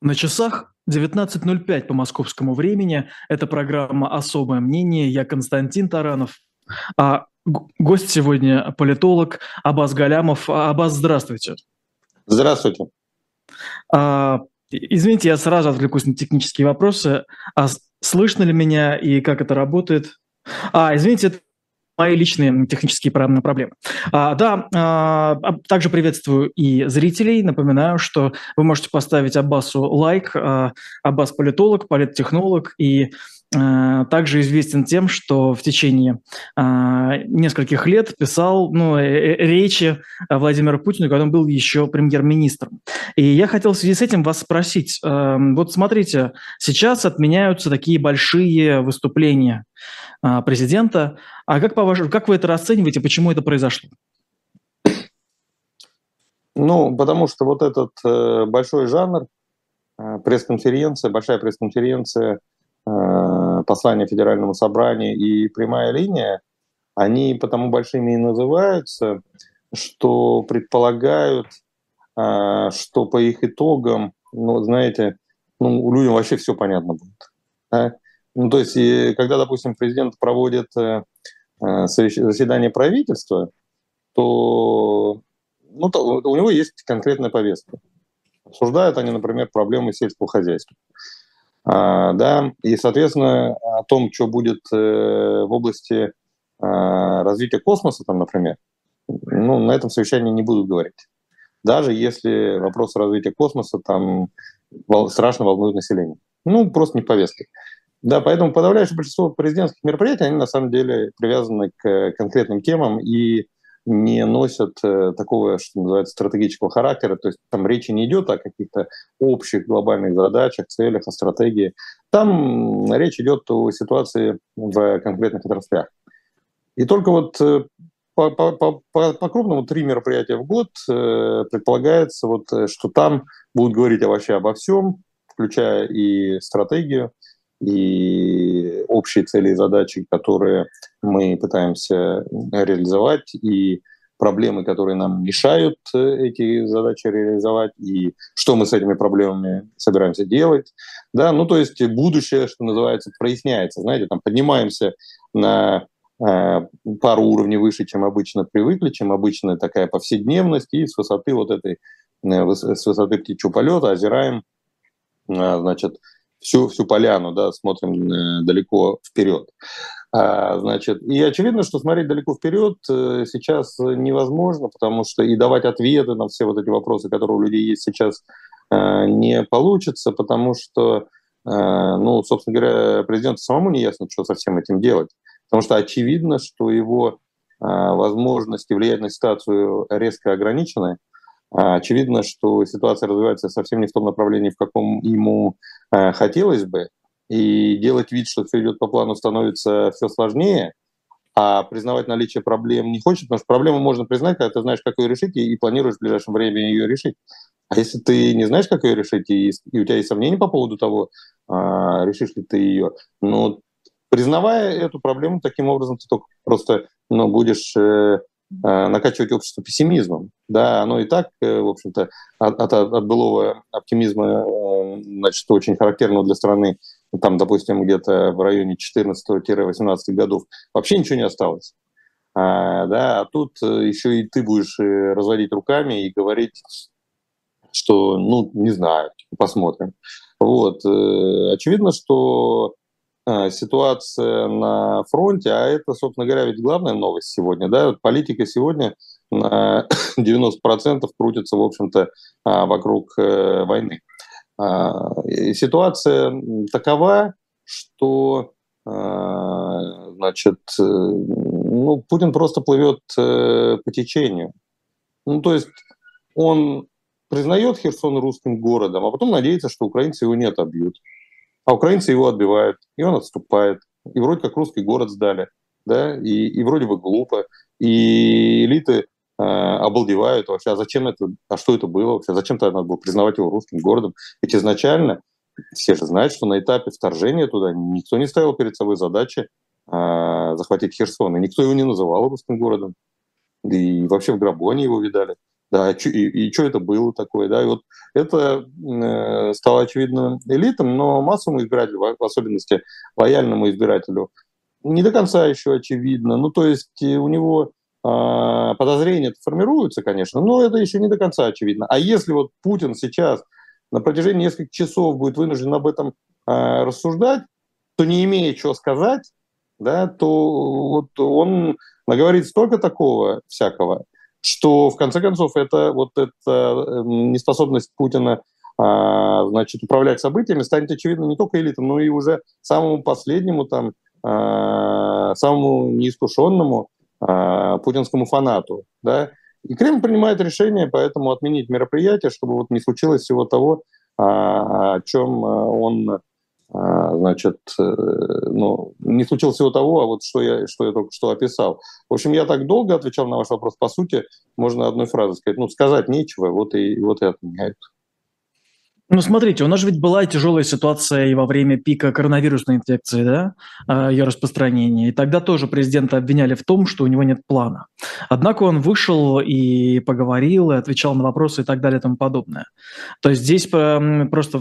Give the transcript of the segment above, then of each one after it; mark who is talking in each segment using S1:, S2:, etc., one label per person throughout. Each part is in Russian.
S1: На часах 19.05 по московскому времени. Это программа «Особое мнение». Я Константин Таранов. А гость сегодня политолог Абаз Галямов. Абаз, здравствуйте.
S2: Здравствуйте.
S1: А, извините, я сразу отвлекусь на технические вопросы. А слышно ли меня и как это работает? А, извините, это мои личные технические проблемы. А, да, а, также приветствую и зрителей. Напоминаю, что вы можете поставить Аббасу лайк. А, Аббас политолог, политтехнолог и также известен тем, что в течение а, нескольких лет писал ну, э, э, речи Владимира Путина, когда он был еще премьер-министром. И я хотел в связи с этим вас спросить. Вот смотрите, сейчас отменяются такие большие выступления президента. А как, по вашему, как вы это расцениваете, почему это произошло?
S2: Ну, потому что вот этот э, большой жанр, э, пресс-конференция, большая пресс-конференция, э, послание Федеральному собранию и прямая линия, они потому большими и называются, что предполагают, э, что по их итогам, ну, знаете, ну, людям вообще все понятно будет. Да? Ну, то есть, когда, допустим, президент проводит э, э заседание правительства, то, ну, то у него есть конкретная повестка. Обсуждают они, например, проблемы сельского хозяйства. А, да, и, соответственно, о том, что будет э, в области а, развития космоса, там, например, ну, на этом совещании не будут говорить. Даже если вопрос развития космоса там страшно волнует население. Ну, просто не повестка. Да, поэтому подавляющее большинство президентских мероприятий, они на самом деле привязаны к конкретным темам и не носят э, такого, что называется, стратегического характера. То есть там речи не идет о каких-то общих глобальных задачах, целях, о стратегии. Там речь идет о ситуации в конкретных отраслях. И только вот э, по, крупному три мероприятия в год э, предполагается, вот, что там будут говорить вообще обо всем, включая и стратегию, и общие цели и задачи, которые мы пытаемся реализовать, и проблемы, которые нам мешают э, эти задачи реализовать, и что мы с этими проблемами собираемся делать. Да, ну, то есть будущее, что называется, проясняется. Знаете, там поднимаемся на э, пару уровней выше, чем обычно привыкли, чем обычно такая повседневность, и с высоты вот этой, э, с высоты птичьего полета озираем, э, значит, всю, всю поляну, да, смотрим э, далеко вперед. А, значит, и очевидно, что смотреть далеко вперед э, сейчас невозможно, потому что и давать ответы на все вот эти вопросы, которые у людей есть сейчас, э, не получится, потому что, ну, собственно говоря, президенту самому не ясно, что со всем этим делать. Потому что очевидно, что его возможности влиять на ситуацию резко ограничены, очевидно, что ситуация развивается совсем не в том направлении, в каком ему э, хотелось бы, и делать вид, что все идет по плану, становится все сложнее, а признавать наличие проблем не хочет, потому что проблему можно признать, когда ты знаешь, как ее решить, и, планируешь в ближайшем времени ее решить. А если ты не знаешь, как ее решить, и, у тебя есть сомнения по поводу того, а, решишь ли ты ее, ну, признавая эту проблему, таким образом ты только просто ну, будешь Э, накачивать общество пессимизмом. Да, оно и так, э, в общем-то, от, от, от былого оптимизма, э, значит, очень характерного для страны, там, допустим, где-то в районе 14-18 годов, вообще ничего не осталось. А, да, а тут еще и ты будешь разводить руками и говорить, что, ну, не знаю, посмотрим. Вот. Очевидно, что ситуация на фронте, а это, собственно говоря, ведь главная новость сегодня, да, политика сегодня на 90% крутится, в общем-то, а, вокруг э, войны. А, и ситуация такова, что значит, э, ну, Путин просто плывет э, по течению. Ну, то есть он признает Херсон русским городом, а потом надеется, что украинцы его не отобьют. А украинцы его отбивают, и он отступает. И вроде как русский город сдали, да, и, и вроде бы глупо. И элиты э, обалдевают вообще, а зачем это, а что это было вообще, зачем тогда надо было признавать его русским городом? Ведь изначально все же знают, что на этапе вторжения туда никто не ставил перед собой задачи э, захватить Херсон, и никто его не называл русским городом. И вообще в гробу они его видали. Да, и, и, что это было такое, да, и вот это э, стало очевидно элитам, но массовому избирателю, в особенности лояльному избирателю, не до конца еще очевидно. Ну, то есть у него э, подозрения формируются, конечно, но это еще не до конца очевидно. А если вот Путин сейчас на протяжении нескольких часов будет вынужден об этом э, рассуждать, то не имея чего сказать, да, то вот он наговорит столько такого всякого, что в конце концов это вот эта эм, неспособность Путина а, значит, управлять событиями станет очевидно не только элитам, но и уже самому последнему, там, а, самому неискушенному а, путинскому фанату. Да? И Кремль принимает решение поэтому отменить мероприятие, чтобы вот не случилось всего того, о чем он значит, э, ну, не случилось всего того, а вот что я, что я только что описал. В общем, я так долго отвечал на ваш вопрос. По сути, можно одной фразой сказать, ну, сказать нечего, вот и, вот и отменяют.
S1: Ну, смотрите, у нас же ведь была тяжелая ситуация и во время пика коронавирусной инфекции, да, а, ее распространения. И тогда тоже президента обвиняли в том, что у него нет плана. Однако он вышел и поговорил, и отвечал на вопросы и так далее и тому подобное. То есть здесь просто,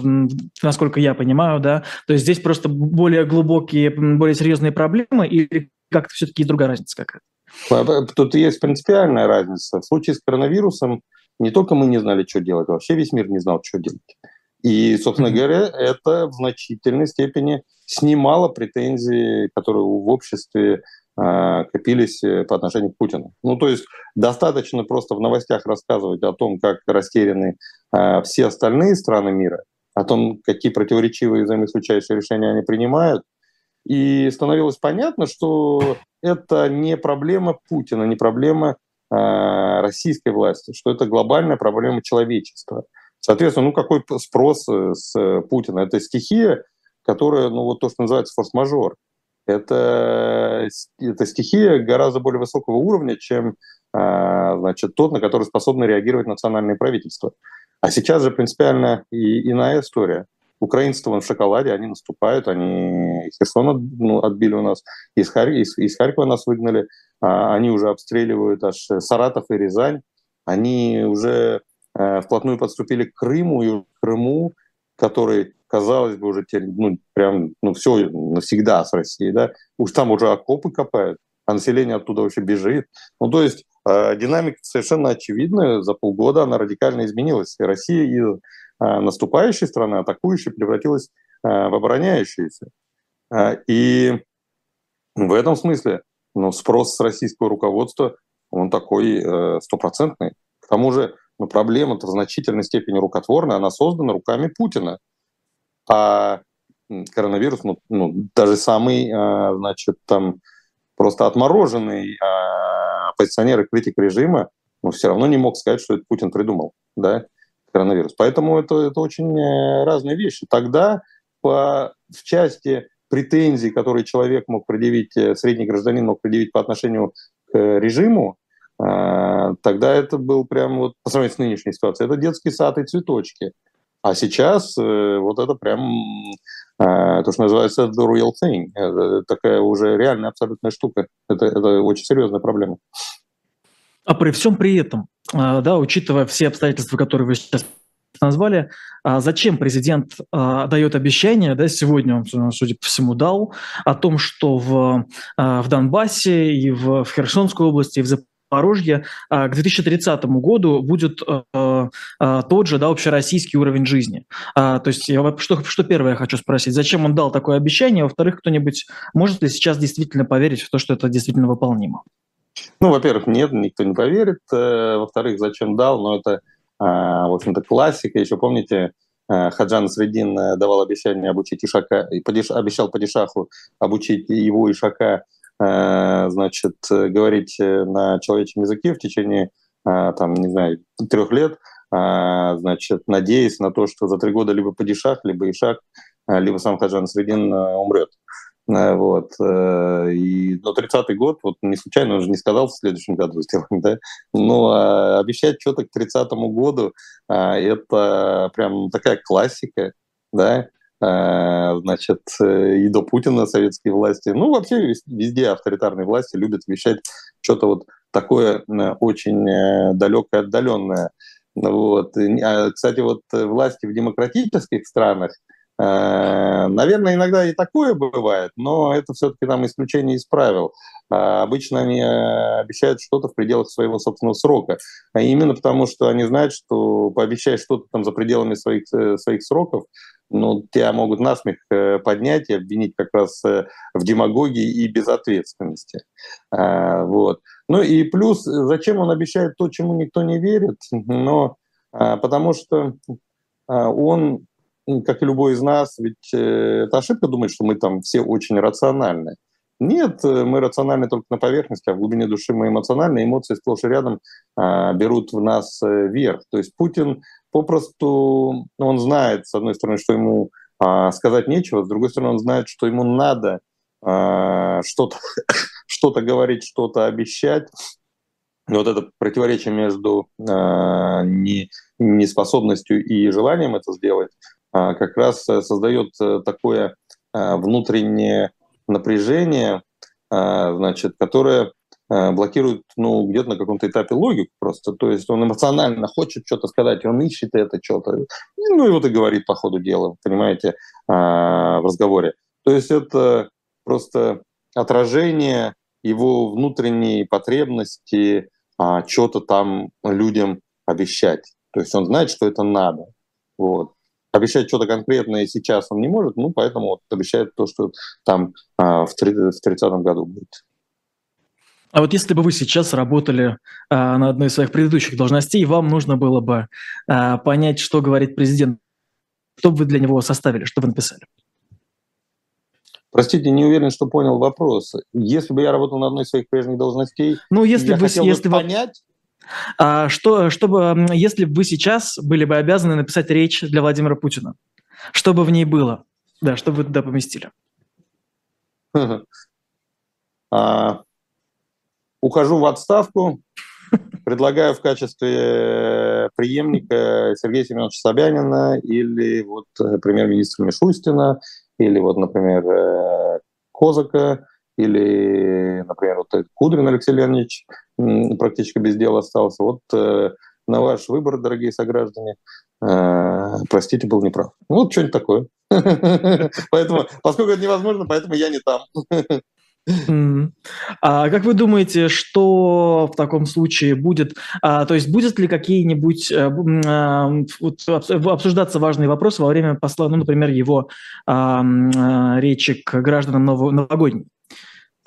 S1: насколько я понимаю, да, то есть здесь просто более глубокие, более серьезные проблемы или как-то все-таки другая разница какая-то?
S2: Тут есть принципиальная разница. В случае с коронавирусом не только мы не знали, что делать, вообще весь мир не знал, что делать. И, собственно говоря, это в значительной степени снимало претензии, которые в обществе э, копились э, по отношению к Путину. Ну, то есть достаточно просто в новостях рассказывать о том, как растеряны э, все остальные страны мира, о том, какие противоречивые взаимоисключающие решения они принимают, и становилось понятно, что это не проблема Путина, не проблема э, российской власти, что это глобальная проблема человечества – Соответственно, ну какой спрос э, с э, Путина? Это стихия, которая, ну вот то, что называется форс-мажор. Это, это стихия гораздо более высокого уровня, чем значит, тот, на который способны реагировать национальные правительства. А сейчас же принципиально и иная история. Украинцы в шоколаде, они наступают, они из Херсона ну, отбили у нас, из, Хар... из, из Харькова нас выгнали, а, они уже обстреливают аж Саратов и Рязань, они уже Э, вплотную подступили к Крыму и Крыму, который, казалось бы, уже теперь, ну, прям, ну, все навсегда с Россией, да, уж там уже окопы копают, а население оттуда вообще бежит. Ну, то есть э, динамика совершенно очевидная, за полгода она радикально изменилась. И Россия из э, наступающей страны, атакующей, превратилась э, в обороняющуюся. Э, и в этом смысле ну, спрос с российского руководства, он такой э, стопроцентный. К тому же но проблема-то в значительной степени рукотворная, она создана руками Путина. А коронавирус, ну, ну даже самый, а, значит, там просто отмороженный а, оппозиционер и критик режима, ну, все равно не мог сказать, что это Путин придумал, да, коронавирус. Поэтому это, это очень э, разные вещи. Тогда по, в части претензий, которые человек мог предъявить, э, средний гражданин мог предъявить по отношению к режиму, тогда это был прям вот по сравнению с нынешней ситуацией, это детский сад и цветочки. А сейчас э, вот это прям э, то, что называется the real thing. Это такая уже реальная абсолютная штука. Это, это очень серьезная проблема.
S1: А при всем при этом, а, да, учитывая все обстоятельства, которые вы сейчас назвали, а зачем президент а, дает обещание, да, сегодня он, судя по всему, дал, о том, что в, в Донбассе и в, в Херсонской области, и в Запорожье а, к 2030 году будет э, э, тот же да, общероссийский уровень жизни. А, то есть я, что, что первое я хочу спросить, зачем он дал такое обещание? Во-вторых, кто-нибудь может ли сейчас действительно поверить в то, что это действительно выполнимо?
S2: Ну, во-первых, нет, никто не поверит. Э, во-вторых, зачем дал? Но ну, это, в общем-то, классика. Еще помните, Хаджан Средин давал обещание обучить Ишака, обещал Падишаху обучить его Ишака значит, говорить на человеческом языке в течение, э, там, не знаю, трех лет, э, значит, надеясь на то, что за три года либо Падишах, либо Ишак, либо сам Хаджан Средин умрет. Вот. И, но 30-й год, вот не случайно, он же не сказал в следующем году сделаем, да? Но обещать что-то к 30-му году, это прям такая классика, да? Э, значит, э, и до Путина советские власти. Ну, вообще везде авторитарные власти любят вещать что-то вот такое очень далекое, отдаленное. Вот. А, кстати, вот власти в демократических странах Э, наверное, иногда и такое бывает, но это все-таки нам исключение из правил. А обычно они э, обещают что-то в пределах своего собственного срока. А именно потому, что они знают, что пообещать что-то там за пределами своих, э, своих сроков, ну, тебя могут насмех поднять и обвинить как раз в демагогии и безответственности. А, вот. Ну и плюс, зачем он обещает то, чему никто не верит? Но а, потому что он как и любой из нас, ведь э, это ошибка думать, что мы там все очень рациональны. Нет, э, мы рациональны только на поверхности, а в глубине души мы эмоциональны, эмоции сплошь и рядом а, берут в нас э, верх. То есть Путин попросту, он знает, с одной стороны, что ему а, сказать нечего, с другой стороны, он знает, что ему надо а, что-то что говорить, что-то обещать. вот это противоречие между а, не, неспособностью и желанием это сделать, как раз э, создает э, такое а, внутреннее напряжение, а, значит, которое блокирует ну, где-то на каком-то этапе логику просто. То есть он эмоционально хочет что-то сказать, он ищет это что-то. Ну и вот и говорит по ходу дела, понимаете, в разговоре. То есть это просто отражение его внутренней потребности что-то там людям обещать. То есть он знает, что это надо. Вот обещать что-то конкретное сейчас он не может, ну, поэтому вот обещает то, что там а, в 30-м году будет.
S1: А вот если бы вы сейчас работали а, на одной из своих предыдущих должностей, вам нужно было бы а, понять, что говорит президент, что бы вы для него составили, что вы написали?
S2: Простите, не уверен, что понял вопрос. Если бы я работал на одной из своих прежних должностей,
S1: ну, если я вы, хотел если бы понять, что, чтобы, если бы вы сейчас были бы обязаны написать речь для Владимира Путина, что бы в ней было? Да, что бы вы туда поместили?
S2: А, ухожу в отставку, предлагаю в качестве преемника Сергея Семеновича Собянина или вот э, премьер-министра Мишустина, или вот, например, э, Козака, или, например, вот Кудрин Алексей Леонидович практически без дела остался. Вот э, на ваш выбор, дорогие сограждане, э, простите, был неправ. Ну, вот что-нибудь такое. Поэтому, поскольку это невозможно, поэтому я не там.
S1: А как вы думаете, что в таком случае будет? А, то есть будет ли какие-нибудь а, а, обсуждаться важные вопросы во время посла, ну, например, его а, речи к гражданам новогодней?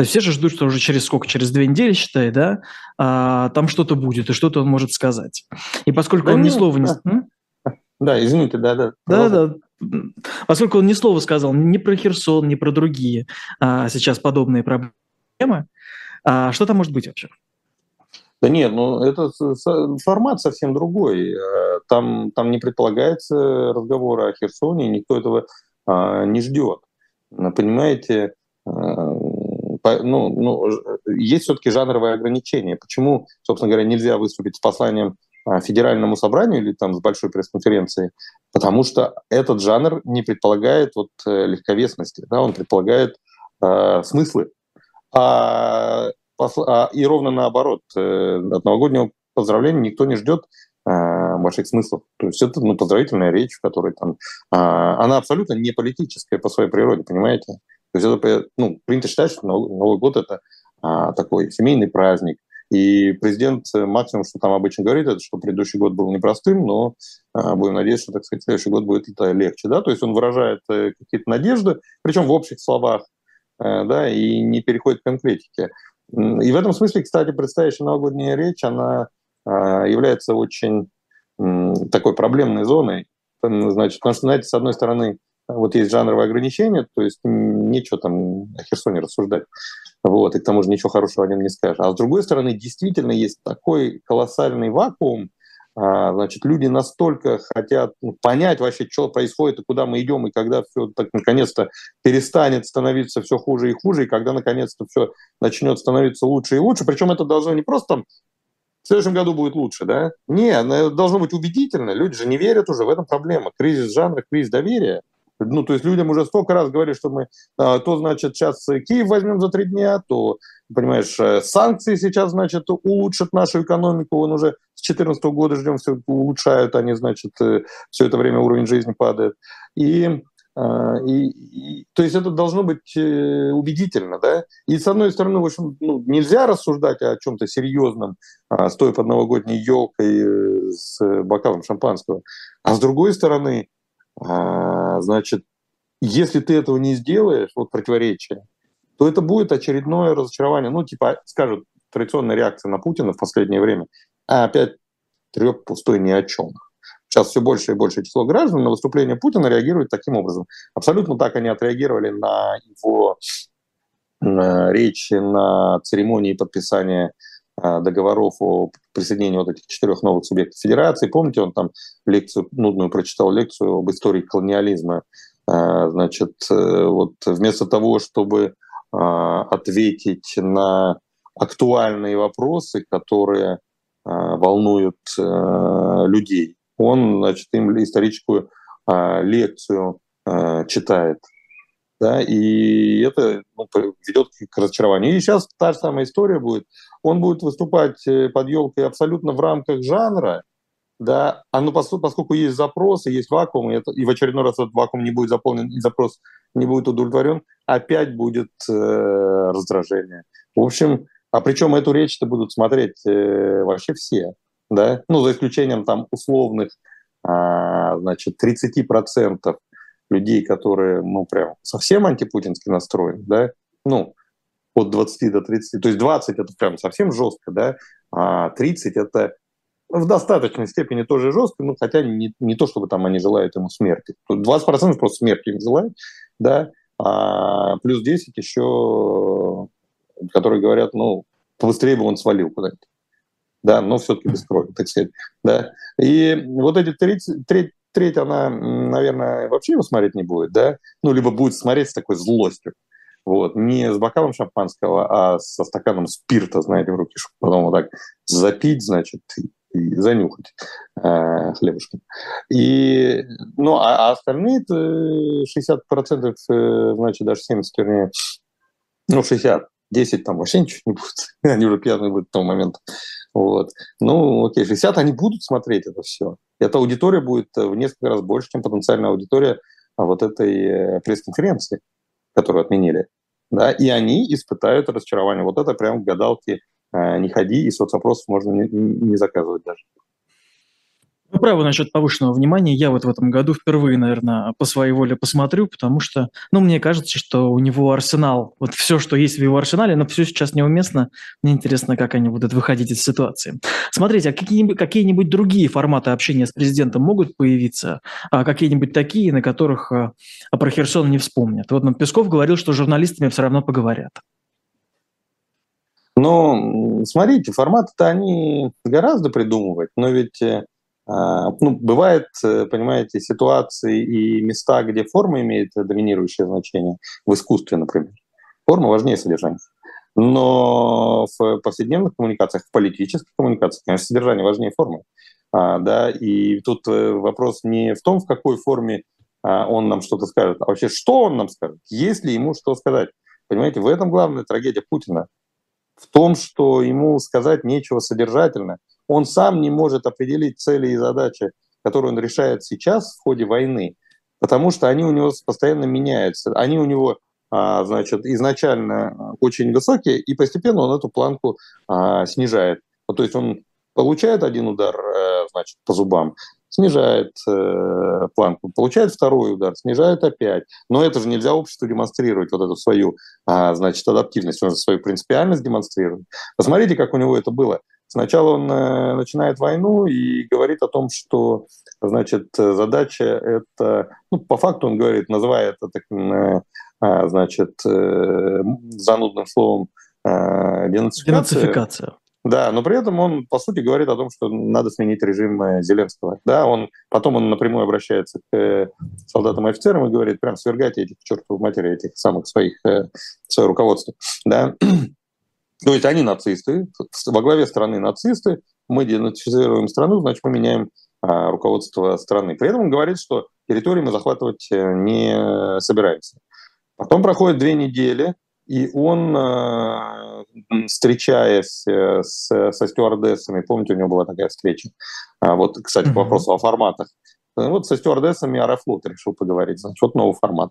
S1: То есть все же ждут, что уже через сколько? Через две недели, считай, да? А, там что-то будет, и что-то он может сказать. И поскольку да он нет, ни слова не...
S2: Да. да, извините, да-да.
S1: Да-да. Поскольку он ни слова сказал ни про Херсон, ни про другие а, сейчас подобные проблемы, а, что там может быть вообще?
S2: Да нет, ну это формат совсем другой. Э, там, там не предполагается разговора о Херсоне, никто этого а, не ждет. Понимаете, э, ну, ну, есть все-таки жанровые ограничения. Почему, собственно говоря, нельзя выступить с посланием а, федеральному собранию или там с большой пресс-конференцией? Потому что этот жанр не предполагает вот э, легковесности, да, он предполагает э, смыслы. А, а, и ровно наоборот, э, от новогоднего поздравления никто не ждет э, больших смыслов. То есть это ну, поздравительная речь, в которой там... Э, она абсолютно не политическая по своей природе, понимаете? То есть это, ну, принято считать, что Новый год это а, такой семейный праздник. И президент э, максимум, что там обычно говорит, это что предыдущий год был непростым, но а, будем надеяться, что, так сказать, следующий год будет это легче. Да? То есть он выражает э, какие-то надежды, причем в общих словах, э, да, и не переходит к конкретике. И в этом смысле, кстати, предстоящая новогодняя речь, она а, является очень такой проблемной зоной. Значит, потому что, знаете, с одной стороны, вот есть жанровые ограничения, то есть нечего там о Херсоне рассуждать. Вот, и к тому же ничего хорошего о нем не скажешь. А с другой стороны, действительно есть такой колоссальный вакуум, а, значит, люди настолько хотят ну, понять вообще, что происходит и куда мы идем, и когда все так наконец-то перестанет становиться все хуже и хуже, и когда наконец-то все начнет становиться лучше и лучше. Причем это должно не просто в следующем году будет лучше, да? Нет, должно быть убедительно. Люди же не верят уже, в этом проблема. Кризис жанра, кризис доверия. Ну, то есть людям уже столько раз говорили, что мы а, то, значит, сейчас Киев возьмем за три дня, то, понимаешь, э, санкции сейчас, значит, улучшат нашу экономику. Он уже с 2014 года ждем, все улучшают, они, значит, э, все это время уровень жизни падает. И и, и, то есть это должно быть э, убедительно, да. И с одной стороны, в общем, ну, нельзя рассуждать о чем-то серьезном, а, стоя под новогодней елкой с бокалом шампанского. А с другой стороны, значит, если ты этого не сделаешь, вот противоречие, то это будет очередное разочарование. Ну, типа, скажут, традиционная реакция на Путина в последнее время, а опять треп пустой ни о чем. Сейчас все больше и больше число граждан на выступление Путина реагирует таким образом. Абсолютно так они отреагировали на его на речи на церемонии подписания а, договоров о присоединении вот этих четырех новых субъектов федерации. Помните, он там лекцию, нудную прочитал лекцию об истории колониализма. А, значит, э, вот вместо того, чтобы а, ответить на актуальные вопросы, которые волнуют э, людей, он, значит, им историческую лекцию читает да, и это ну, ведет к разочарованию. И сейчас та же самая история будет. Он будет выступать э, под елкой абсолютно в рамках жанра, да, а ну, поскольку есть запрос, и есть вакуум, и, это, и в очередной раз этот вакуум не будет заполнен, и запрос не будет удовлетворен, опять будет э, раздражение. В общем, а причем эту речь-то будут смотреть э, вообще все, да, ну, за исключением там условных, а, значит, 30% людей, которые, ну, прям совсем антипутински настроены, да, ну, от 20 до 30, то есть 20 это прям совсем жестко, да, а 30 это в достаточной степени тоже жестко, ну, хотя не, не то, чтобы там они желают ему смерти. 20% просто смерти им желают, да, а плюс 10 еще, которые говорят, ну, побыстрее бы он свалил куда-нибудь. Да, но все-таки без крови, так сказать. Да. И вот эти 30, 30, треть, она, наверное, вообще его смотреть не будет, да? Ну, либо будет смотреть с такой злостью. Вот. Не с бокалом шампанского, а со стаканом спирта, знаете, в руки, чтобы потом вот так запить, значит, и занюхать э, хлебушком. И, ну, а, а остальные 60%, э, значит, даже 70, вернее, ну, 60, 10 там вообще ничего не будет. Они уже пьяные будут к тому моменту. Вот. Ну, окей, 60 они будут смотреть это все. Эта аудитория будет э, в несколько раз больше, чем потенциальная аудитория а, вот этой э, пресс-конференции, которую отменили. Да, и они испытают разочарование. Вот это прям к гадалке э, не ходи, и соцопросов можно не, не заказывать даже.
S1: Вы правы насчет повышенного внимания. Я вот в этом году впервые, наверное, по своей воле посмотрю, потому что, ну, мне кажется, что у него арсенал, вот все, что есть в его арсенале, но все сейчас неуместно. Мне интересно, как они будут выходить из ситуации. Смотрите, а какие-нибудь, какие-нибудь другие форматы общения с президентом могут появиться? А какие-нибудь такие, на которых а, про Херсон не вспомнят? Вот Песков говорил, что с журналистами все равно поговорят.
S2: Ну, смотрите, форматы-то они гораздо придумывать, но ведь э, ну, бывает, э, понимаете, ситуации и места, где форма имеет доминирующее значение, в искусстве, например. Форма важнее содержания. Но в повседневных коммуникациях, в политических коммуникациях, конечно, содержание важнее формы. А, да, и тут э, вопрос не в том, в какой форме а, он нам что-то скажет, а вообще, что он нам скажет, есть ли ему что сказать. Понимаете, в этом главная трагедия Путина. В том, что ему сказать нечего содержательно – он сам не может определить цели и задачи, которые он решает сейчас в ходе войны, потому что они у него постоянно меняются. Они у него а, значит, изначально очень высокие, и постепенно он эту планку а, снижает. То есть он получает один удар э, значит, по зубам, снижает э, планку, получает второй удар, снижает опять. Но это же нельзя обществу демонстрировать, вот эту свою, а, значит, адаптивность, нужно свою принципиальность демонстрировать. Посмотрите, как у него это было. Сначала он э, начинает войну и говорит о том, что значит, задача это, ну, по факту он говорит, называя это таким, э, а, значит, э, занудным словом денацификация. Денацификация. Да, но при этом он, по сути, говорит о том, что надо сменить режим Зеленского. Да, он, потом он напрямую обращается к солдатам и офицерам и говорит, прям свергайте этих чертовых матери, этих самых своих, свое руководство. Да? То есть они нацисты, во главе страны нацисты, мы денацифицируем страну, значит, мы меняем а, руководство страны. При этом он говорит, что территории мы захватывать не собираемся. Потом проходит две недели, и он, встречаясь с, со стюардессами, помните, у него была такая встреча, а вот, кстати, к вопросу о форматах, вот со стюардессами Аэрофлот решил поговорить, значит, вот новый формат.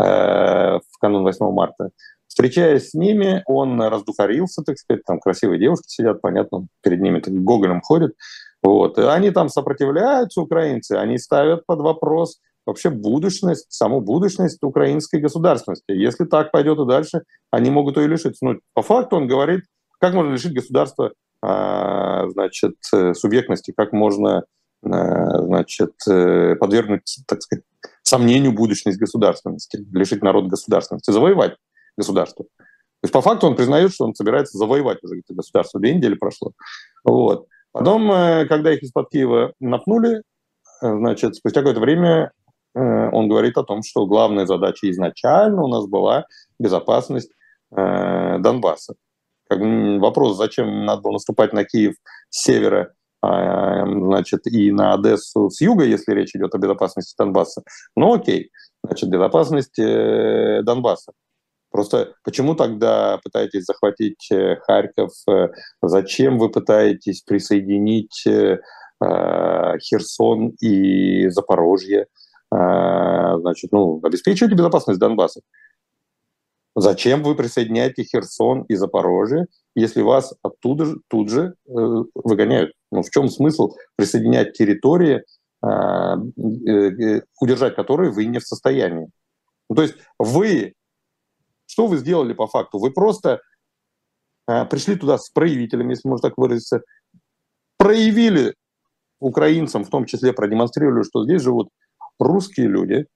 S2: Э, в канун 8 марта. Встречаясь с ними, он раздухарился, так сказать, там красивые девушки сидят, понятно, перед ними так гоголем ходят. Вот. И они там сопротивляются, украинцы, они ставят под вопрос вообще будущность, саму будущность украинской государственности. Если так пойдет и дальше, они могут ее лишиться. Ну, по факту он говорит, как можно лишить государства а, значит, э, субъектности, как можно Э, значит, э, подвергнуть, так сказать, сомнению будущность государственности, лишить народ государственности, завоевать государство. То есть по факту он признает, что он собирается завоевать уже это государство. Две недели прошло. Вот. Потом, э, когда их из-под Киева напнули, значит, спустя какое-то время он говорит о том, что главная задача изначально у нас была безопасность Донбасса. Как вопрос, зачем надо было наступать на Киев с севера а, значит, и на Одессу с юга, если речь идет о безопасности Донбасса. Ну окей, значит, безопасность э, Донбасса. Просто почему тогда пытаетесь захватить э, Харьков? Э, зачем вы пытаетесь присоединить Херсон и Запорожье? Значит, ну, обеспечивайте безопасность Донбасса. Зачем вы присоединяете Херсон и Запорожье, если вас оттуда же, тут же э, выгоняют? Ну, в чем смысл присоединять территории, э, э, удержать которые вы не в состоянии? Ну, то есть вы, что вы сделали по факту? Вы просто э, пришли туда с проявителями, если можно так выразиться, проявили украинцам, в том числе продемонстрировали, что здесь живут русские люди,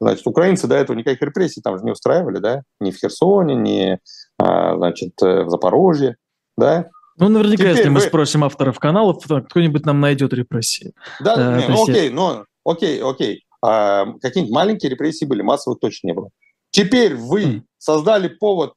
S2: Значит, украинцы до этого никаких репрессий там же не устраивали, да, ни в Херсоне, ни, а, значит, э, в Запорожье, да.
S1: Ну, наверняка, Теперь если мы вы... спросим авторов каналов, то кто-нибудь нам найдет репрессии.
S2: Да, а, не, ну, окей, ну, окей, окей. А, какие-нибудь маленькие репрессии были, массовых точно не было. Теперь вы создали повод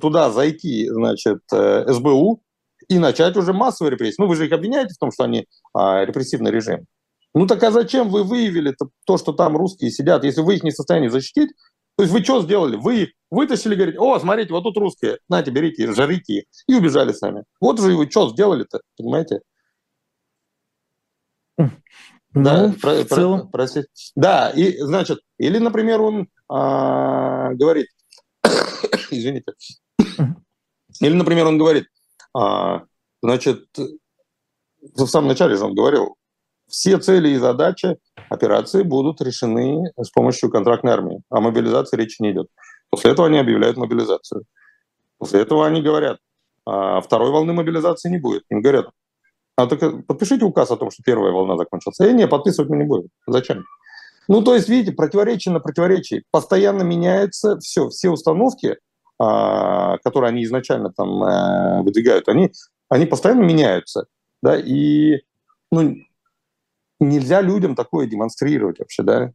S2: туда зайти, значит, СБУ и начать уже массовые репрессии. Ну, вы же их обвиняете в том, что они а, репрессивный режим. Ну так а зачем вы выявили то, что там русские сидят, если вы их не в состоянии защитить? То есть вы что сделали? Вы их вытащили, говорите, о, смотрите, вот тут русские, знаете, берите, жарите их, и убежали сами. Вот же вы что сделали-то, понимаете?
S1: Ну, да, про, в целом.
S2: Про, про, да, и, значит, или, например, он а, говорит, извините, или, например, он говорит, а, значит, в самом начале же он говорил, все цели и задачи операции будут решены с помощью контрактной армии. О мобилизации речи не идет. После этого они объявляют мобилизацию. После этого они говорят, а второй волны мобилизации не будет. Им говорят, а так подпишите указ о том, что первая волна закончилась. И не, подписывать мы не будем. Зачем? Ну, то есть, видите, противоречие на противоречие. Постоянно меняется все, все установки, а, которые они изначально там э, выдвигают, они, они постоянно меняются. Да, и ну, нельзя людям такое демонстрировать вообще, да?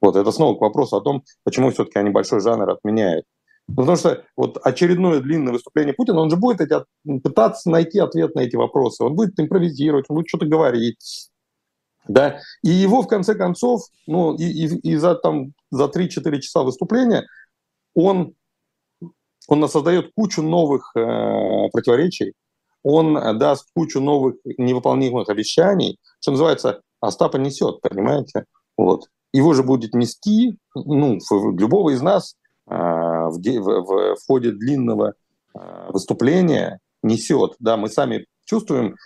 S2: Вот это снова к вопросу о том, почему все-таки они большой жанр отменяют. Ну, потому что вот очередное длинное выступление Путина, он же будет эти, пытаться найти ответ на эти вопросы, он будет импровизировать, он будет что-то говорить. Да? И его, в конце концов, ну, и, и, и за, там, за 3-4 часа выступления он, он создает кучу новых э, противоречий, он даст кучу новых невыполнимых обещаний, что называется, Остапа несет, понимаете? Вот. Его же будет нести, ну, любого из нас а, в, в, в ходе длинного а, выступления несет. Да, мы сами чувствуем,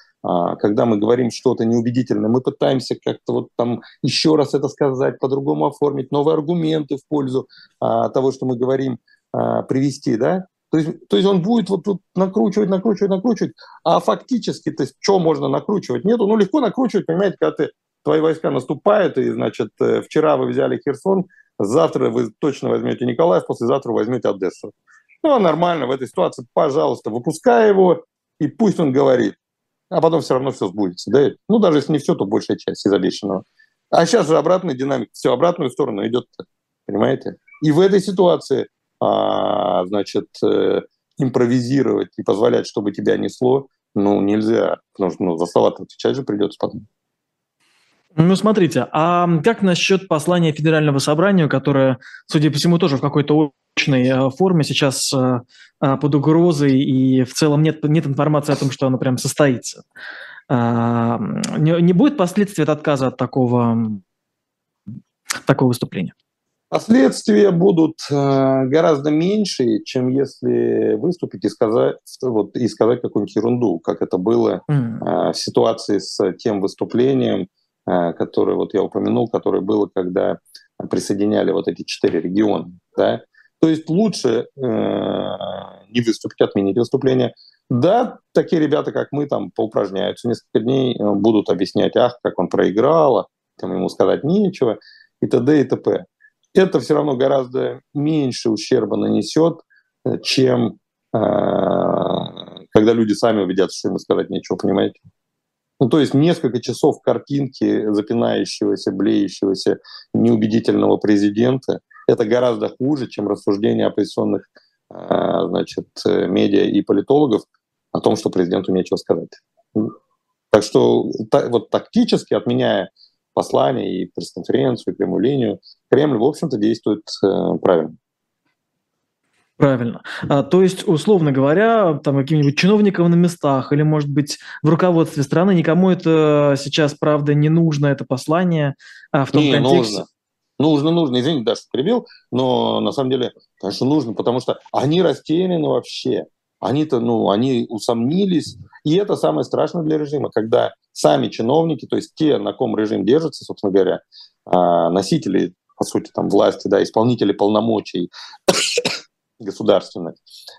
S2: когда мы говорим что-то неубедительное, мы пытаемся как-то вот там еще раз это сказать, по-другому оформить, новые аргументы в пользу а, того, что мы говорим, а, привести, да? То есть, то есть он будет вот тут накручивать, накручивать, накручивать, а фактически, то есть, что можно накручивать? Нету. Ну, легко накручивать, понимаете, когда ты, твои войска наступают, и, значит, э, вчера вы взяли Херсон, завтра вы точно возьмете Николаев, послезавтра возьмете Одессу. Ну, а нормально в этой ситуации, пожалуйста, выпускай его, и пусть он говорит. А потом все равно все сбудется. Да? Ну, даже если не все, то большая часть из обещанного. А сейчас же обратная динамика, все обратную сторону идет, понимаете? И в этой ситуации а, значит, э, импровизировать и позволять, чтобы тебя несло, ну, нельзя. Потому что ну, за слова отвечать же придется потом.
S1: Ну, смотрите, а как насчет послания Федерального собрания, которое, судя по всему, тоже в какой-то очной э, форме сейчас э, э, под угрозой, и в целом нет, нет информации о том, что оно прям состоится? А, не, не будет последствий от отказа от такого, такого выступления?
S2: Последствия будут гораздо меньше, чем если выступить и сказать, вот, и сказать какую-нибудь ерунду, как это было mm. в ситуации с тем выступлением, которое вот я упомянул, которое было, когда присоединяли вот эти четыре региона. Да? То есть лучше э, не выступить, отменить выступление. Да, такие ребята, как мы, там поупражняются несколько дней, э, будут объяснять, ах, как он проиграл, а там ему сказать нечего, и т.д. и т.п. Это все равно гораздо меньше ущерба нанесет, э, чем э, когда люди сами убедятся, что ему сказать нечего, понимаете? Ну, то есть несколько часов картинки запинающегося, блеющегося, неубедительного президента – это гораздо хуже, чем рассуждения оппозиционных а, значит, медиа и политологов о том, что президенту нечего сказать. Так что вот тактически, отменяя послание и пресс-конференцию, и прямую линию, Кремль, в общем-то, действует э, правильно.
S1: Правильно. А, то есть, условно говоря, там каким-нибудь чиновникам на местах или, может быть, в руководстве страны никому это сейчас, правда, не нужно, это послание а в том не, контексте.
S2: Нужно. Нужно, нужно. Извините, даже перебил, но на самом деле, конечно, нужно, потому что они растеряны вообще. Они-то, ну, они усомнились. И это самое страшное для режима, когда сами чиновники, то есть те, на ком режим держится, собственно говоря, а, носители, по сути, там, власти, да, исполнители полномочий, государственных.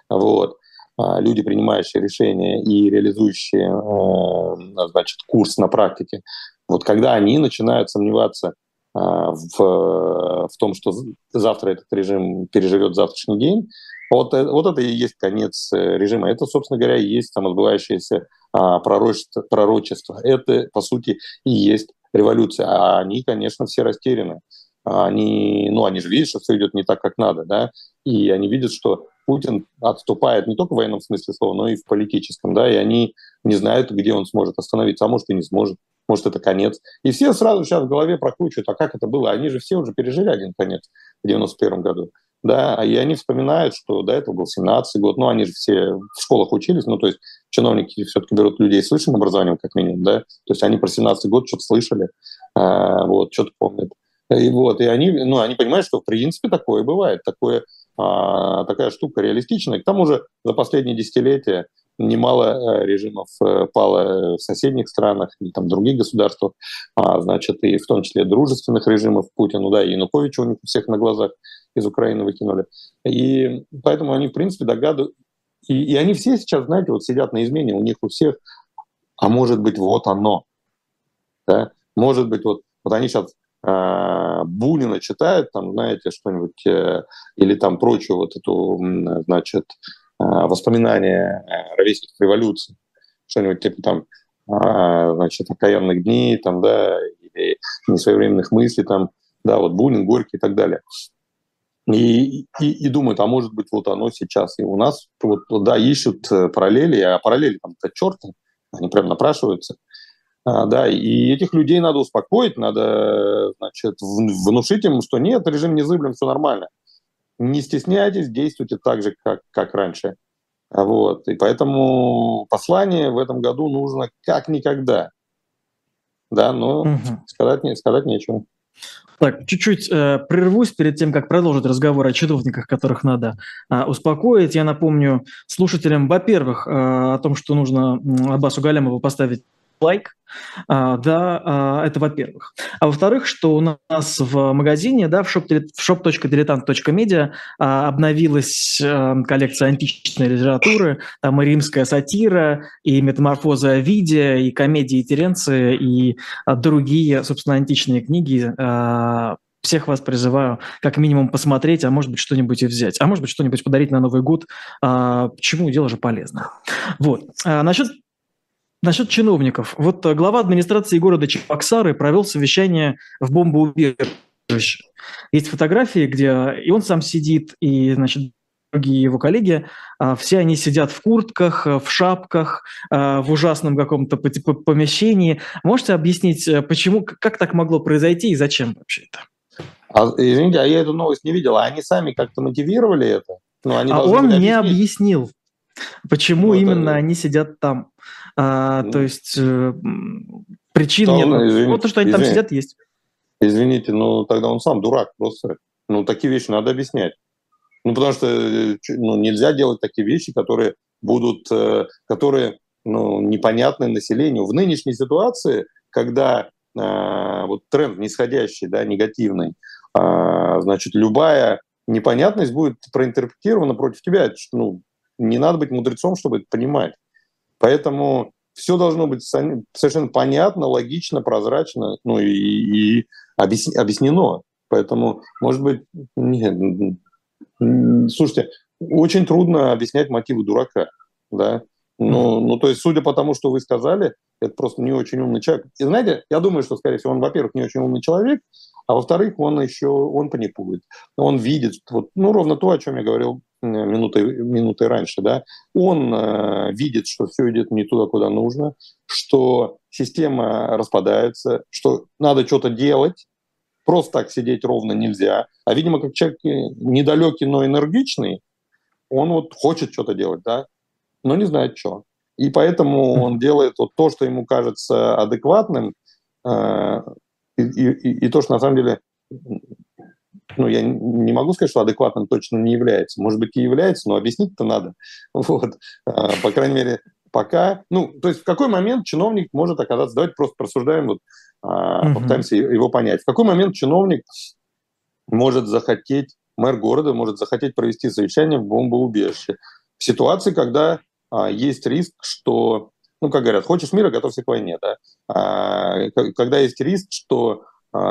S2: Вот а, люди, принимающие решения и реализующие э, значит, курс на практике, вот когда они начинают сомневаться в, в том, что завтра этот режим переживет завтрашний день, вот, э, вот это и есть конец э, режима. Это, собственно говоря, и есть там отбывающееся а, пророчество, пророчество. Это, по сути, и есть революция. А они, конечно, все растеряны. Они, ну, они же видят, что все идет не так, как надо, да, и они видят, что Путин отступает не только в военном смысле слова, но и в политическом, да, и они не знают, где он сможет остановиться, а может и не сможет, может это конец. И все сразу сейчас в голове прокручивают, а как это было? Они же все уже пережили один конец в 91 году, да, и они вспоминают, что до этого был 17 год, ну, они же все в школах учились, ну, то есть чиновники все-таки берут людей с высшим образованием, как минимум, да, то есть они про 17 год что-то слышали, а, вот, что-то помнят. И вот, и они, ну, они понимают, что в принципе такое бывает, такое такая штука реалистичная. К тому же за последние десятилетия немало э, режимов э, пало в соседних странах и там других государствах, а, значит, и в том числе дружественных режимов Путину, да, и Януковича у них всех на глазах из Украины выкинули. И поэтому они, в принципе, догадываются. И, и они все сейчас, знаете, вот сидят на измене, у них у всех, а может быть, вот оно. Да? Может быть, вот, вот они сейчас Бунина читают, там, знаете, что-нибудь, э, или там прочую вот эту, значит, э, воспоминания ровесников революции, что-нибудь типа там, значит, окаянных дней, там, да, или несвоевременных мыслей, там, да, вот Бунин, Горький и так далее. И, и, и думают, а может быть, вот оно сейчас и у нас, вот, да, ищут параллели, а параллели там-то черт, они прям напрашиваются. А, да, и этих людей надо успокоить, надо, значит, внушить им, что нет, режим не незыблем, все нормально. Не стесняйтесь, действуйте так же, как, как раньше. Вот. И поэтому послание в этом году нужно как никогда. Да, но угу. сказать, не, сказать нечего.
S1: Так, чуть-чуть э, прервусь перед тем, как продолжить разговор о чиновниках, которых надо э, успокоить. Я напомню слушателям, во-первых, э, о том, что нужно Аббасу Галямову поставить лайк, а, да, а, это во-первых. А во-вторых, что у нас в магазине, да, в shop.diletant.media а, обновилась коллекция античной литературы, там и римская сатира, и метаморфоза Овидия, и комедии Теренция, и другие, собственно, античные книги, всех вас призываю как минимум посмотреть, а может быть что-нибудь и взять, а может быть что-нибудь подарить на Новый год. Почему? Дело же полезно. Вот. Насчет Насчет чиновников. Вот э, глава администрации города Чебоксары провел совещание в бомбоубежище. Есть фотографии, где и он сам сидит, и, значит, другие его коллеги, а, все они сидят в куртках, в шапках, в ужасном каком-то помещении. Можете объяснить, почему, как так могло произойти и зачем вообще это?
S2: А, извините, а я эту новость не видел. А они сами как-то мотивировали это?
S1: Ну, они а он не объяснил, почему вот именно это... они сидят там. А, то есть э, причин нет. Вот то, что они извини, там сидят, есть.
S2: Извините, ну тогда он сам дурак просто. Ну такие вещи надо объяснять. Ну потому что э, ну, нельзя делать такие вещи, которые будут, э, которые ну, непонятны населению. В нынешней ситуации, когда э, вот тренд нисходящий, да, негативный, э, значит, любая непонятность будет проинтерпретирована против тебя. Ну, не надо быть мудрецом, чтобы это понимать. Поэтому все должно быть совершенно понятно, логично, прозрачно, ну и, и объяснено. Поэтому, может быть, нет, слушайте, очень трудно объяснять мотивы дурака, да. Ну, ну, то есть, судя по тому, что вы сказали, это просто не очень умный человек. И знаете, я думаю, что, скорее всего, он, во-первых, не очень умный человек, а во-вторых, он еще, он паникует. Он видит, вот, ну, ровно то, о чем я говорил минутой, минутой раньше, да, он э, видит, что все идет не туда, куда нужно, что система распадается, что надо что-то делать, просто так сидеть ровно нельзя. А, видимо, как человек недалекий, но энергичный, он вот хочет что-то делать, да, но не знает, что. И поэтому он делает вот то, что ему кажется адекватным, э, и, и, и то, что на самом деле ну, я не могу сказать, что адекватным точно не является. Может быть, и является, но объяснить-то надо. Вот. А, по крайней мере, пока... Ну, то есть в какой момент чиновник может оказаться... Давайте просто просуждаем, вот, угу. попытаемся его понять. В какой момент чиновник может захотеть, мэр города может захотеть провести совещание в бомбоубежище в ситуации, когда а, есть риск, что, ну, как говорят, хочешь мира, готовься к войне, да? А, когда есть риск, что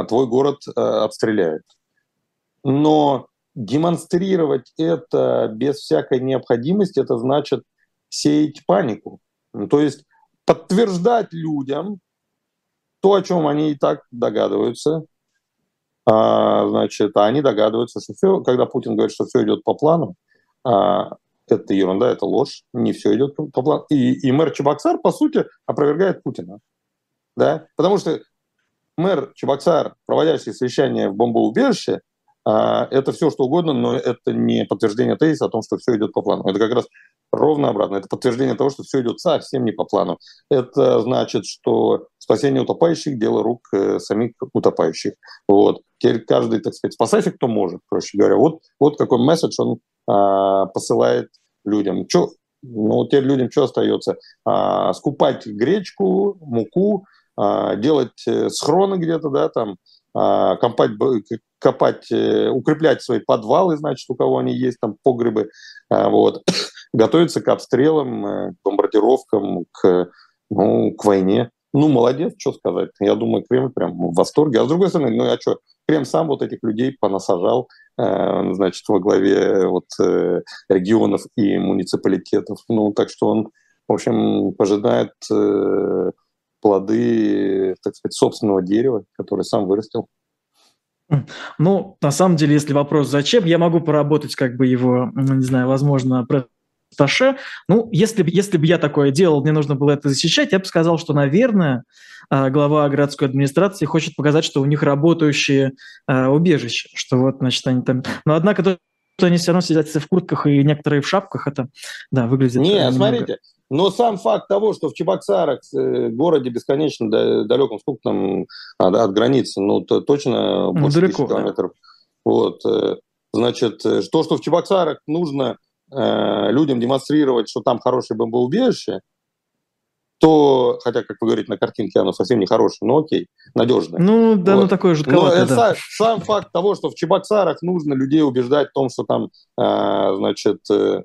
S2: твой город а, обстреляют. Но демонстрировать это без всякой необходимости, это значит сеять панику. То есть подтверждать людям то, о чем они и так догадываются. А, значит, а они догадываются, что все, когда Путин говорит, что все идет по плану, а, это ерунда, это ложь, не все идет по плану. И, и мэр Чебоксар, по сути, опровергает Путина. Да? Потому что мэр Чебоксар, проводящий совещание в бомбоубежище, это все что угодно, но это не подтверждение тезиса о том, что все идет по плану. Это как раз ровно обратно. Это подтверждение того, что все идет совсем не по плану. Это значит, что спасение утопающих – дело рук э, самих утопающих. Вот. Теперь каждый, так сказать, спасайся, кто может, проще говоря. Вот, вот какой месседж он а, посылает людям. Чё, ну, теперь людям что остается? А, скупать гречку, муку, а, делать э, схроны где-то, да, там, а, копать, э, укреплять свои подвалы, значит, у кого они есть, там погребы, а, вот, готовиться к обстрелам, э, к бомбардировкам, к, ну, к войне. Ну, молодец, что сказать. Я думаю, Кремль прям в восторге. А с другой стороны, ну, а что, Кремль сам вот этих людей понасажал, э, значит, во главе вот регионов и муниципалитетов. Ну, так что он, в общем, пожидает плоды, так сказать, собственного дерева, которое сам вырастил.
S1: Ну, на самом деле, если вопрос «зачем?», я могу поработать как бы его, ну, не знаю, возможно, Таше. Ну, если, если бы я такое делал, мне нужно было это защищать, я бы сказал, что, наверное, а, глава городской администрации хочет показать, что у них работающие э, убежища, что вот, значит, они там... Но однако то, что они все равно сидят в куртках и некоторые в шапках, это, да, выглядит...
S2: Не, немного... смотрите, но сам факт того, что в Чебоксарах, э, городе бесконечно далеком, сколько там от, от границы, ну, то, точно ну, больше далеко, километров. Да. Вот, э, значит, э, то, что в Чебоксарах нужно э, людям демонстрировать, что там хорошее бомбоубежище, то, хотя, как вы говорите, на картинке оно совсем не хорошее, но окей, надежное.
S1: Ну, да,
S2: вот.
S1: ну такое жутковатое,
S2: но да. сам, сам факт того, что в Чебоксарах нужно людей убеждать в том, что там, э, значит, э,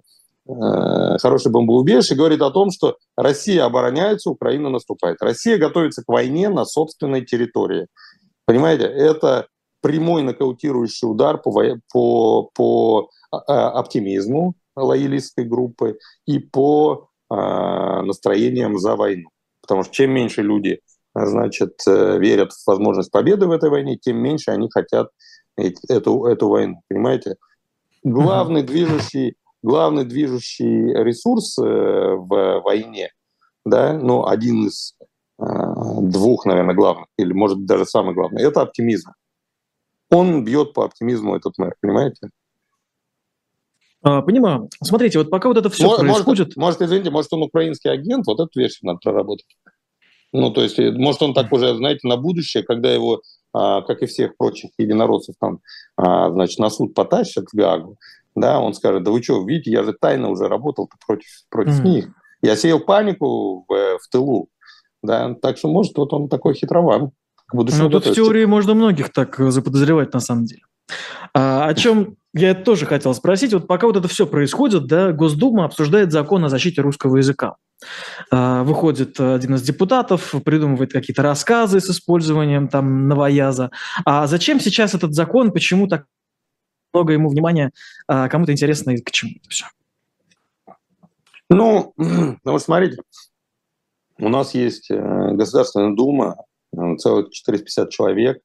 S2: Э, хорошее бомбоубежище, говорит о том, что Россия обороняется, Украина наступает. Россия готовится к войне на собственной территории. Понимаете, это прямой нокаутирующий удар по, по, по а, а, оптимизму лоялистской группы и по а, настроениям за войну. Потому что чем меньше люди значит, э, верят в возможность победы в этой войне, тем меньше они хотят эту, эту войну. Понимаете? Главный движущий главный движущий ресурс э, в войне, да, ну, один из э, двух, наверное, главных, или, может, даже самый главный, это оптимизм. Он бьет по оптимизму этот мэр, понимаете?
S1: А, понимаю. Смотрите, вот пока вот это все может, происходит...
S2: Может, извините, может, он украинский агент, вот эту версию надо проработать. Ну, то есть, э, может, он так уже, знаете, на будущее, когда его, а, как и всех прочих единороссов, там, а, значит, на суд потащат в Гаагу, да, он скажет, да вы что, видите, я же тайно уже работал против, против mm. них. Я сеял панику в, в тылу, да, так что, может, вот он такой хитрован.
S1: Ну, тут в теории можно многих так заподозревать, на самом деле. А, о чем я тоже хотел спросить. Вот пока вот это все происходит, да, Госдума обсуждает закон о защите русского языка. А, выходит один из депутатов, придумывает какие-то рассказы с использованием там новояза. А зачем сейчас этот закон, почему так много ему внимания, а, кому-то интересно и к чему это все?
S2: Ну, ну вот смотрите, у нас есть э, Государственная Дума, э, целых 450 человек,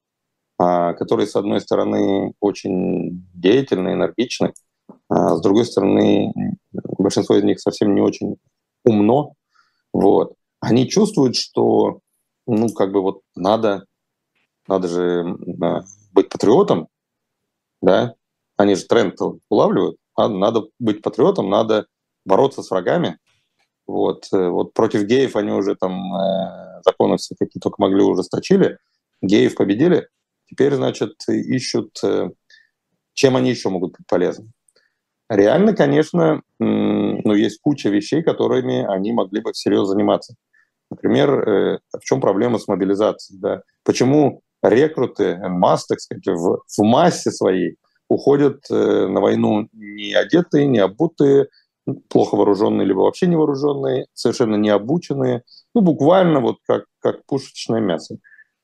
S2: а, которые, с одной стороны, очень деятельны, энергичны, а с другой стороны, большинство из них совсем не очень умно. Вот. Они чувствуют, что ну, как бы вот надо, надо же быть патриотом, да, они же тренд улавливают, а надо быть патриотом, надо бороться с врагами. Вот, э, вот против геев они уже там э, законы все какие только могли ужесточили, геев победили, Теперь, значит, ищут, э, чем они еще могут быть полезны. Реально, конечно, ну, есть куча вещей, которыми они могли бы всерьез заниматься. Например, э, в чем проблема с мобилизацией? Да? Почему рекруты, масс, так сказать, в, в массе своей уходят э, на войну не одетые, не обутые, плохо вооруженные, либо вообще не вооруженные, совершенно не обученные, ну, буквально вот как, как пушечное мясо.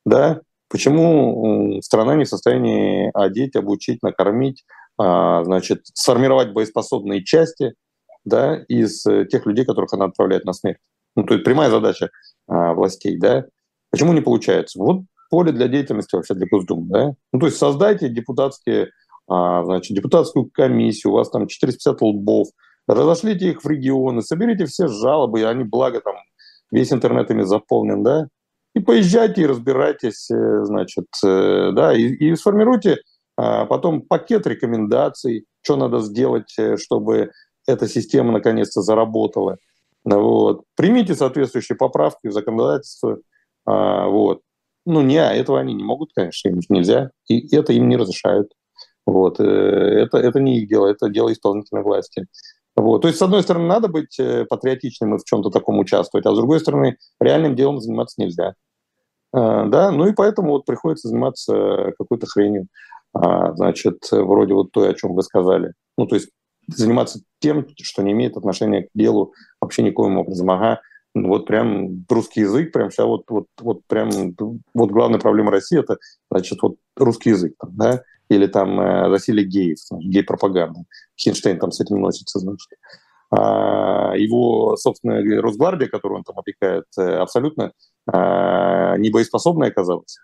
S2: Да? Почему страна не в состоянии одеть, обучить, накормить, а, значит, сформировать боеспособные части да, из э, тех людей, которых она отправляет на смерть? Ну, то есть прямая задача а, властей, да? Почему не получается? Вот поле для деятельности вообще для Госдумы, да? Ну, то есть создайте депутатские, значит, депутатскую комиссию, у вас там 450 лбов, разошлите их в регионы, соберите все жалобы, они, благо, там, весь интернет ими заполнен, да? и поезжайте и разбирайтесь, э, значит, э, да, и, и сформируйте а, потом пакет рекомендаций, что надо сделать, э, чтобы эта система наконец-то заработала. Вот. Примите соответствующие поправки в законодательство. А, вот. Ну, не, этого они не могут, конечно, им нельзя, и это им не разрешают. Вот. Это, это не их дело, это дело исполнительной власти. Вот. То есть, с одной стороны, надо быть э, патриотичным и в чем-то таком участвовать, а с другой стороны, реальным делом заниматься нельзя. А, да, ну и поэтому вот приходится заниматься какой-то хренью, а, значит, вроде вот той, о чем вы сказали. Ну, то есть заниматься тем, что не имеет отношения к делу вообще никоим образом. Ага, вот прям русский язык, прям сейчас вот, вот, вот прям, вот главная проблема России это, значит, вот русский язык, да, или там э, засилие геев, гей-пропаганда. Хинштейн там с этим носится, значит. А, его, собственно, Росгвардия, которую он там опекает, э, абсолютно а, не боеспособная оказалась,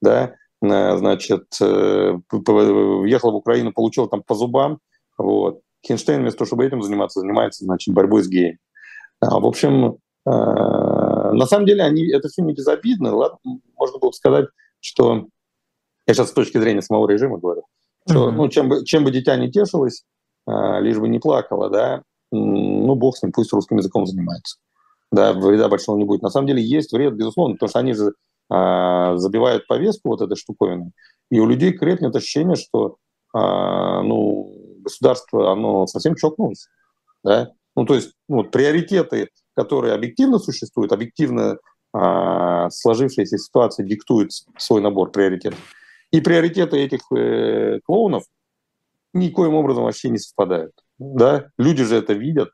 S2: да, э, значит, въехала в Украину, получила там по зубам, вот. Хинштейн вместо того, чтобы этим заниматься, занимается, значит, борьбой с геями. А, в общем, на самом деле они, это все не безобидно. Ладно, можно было бы сказать, что я сейчас с точки зрения самого режима говорю, что, mm-hmm. ну, чем бы, чем бы дитя не тешилось, а, лишь бы не плакало, да, ну, бог с ним, пусть русским языком занимается. Да, вреда большого не будет. На самом деле есть вред, безусловно, потому что они же а, забивают повестку вот этой штуковины, и у людей крепнет ощущение, что а, ну, государство, оно совсем чокнулось. Да? Ну, то есть ну, приоритеты, которые объективно существуют, объективно а, сложившаяся ситуация диктует свой набор приоритетов. И приоритеты этих э, клоунов никоим образом вообще не совпадают. Да? Люди же это видят,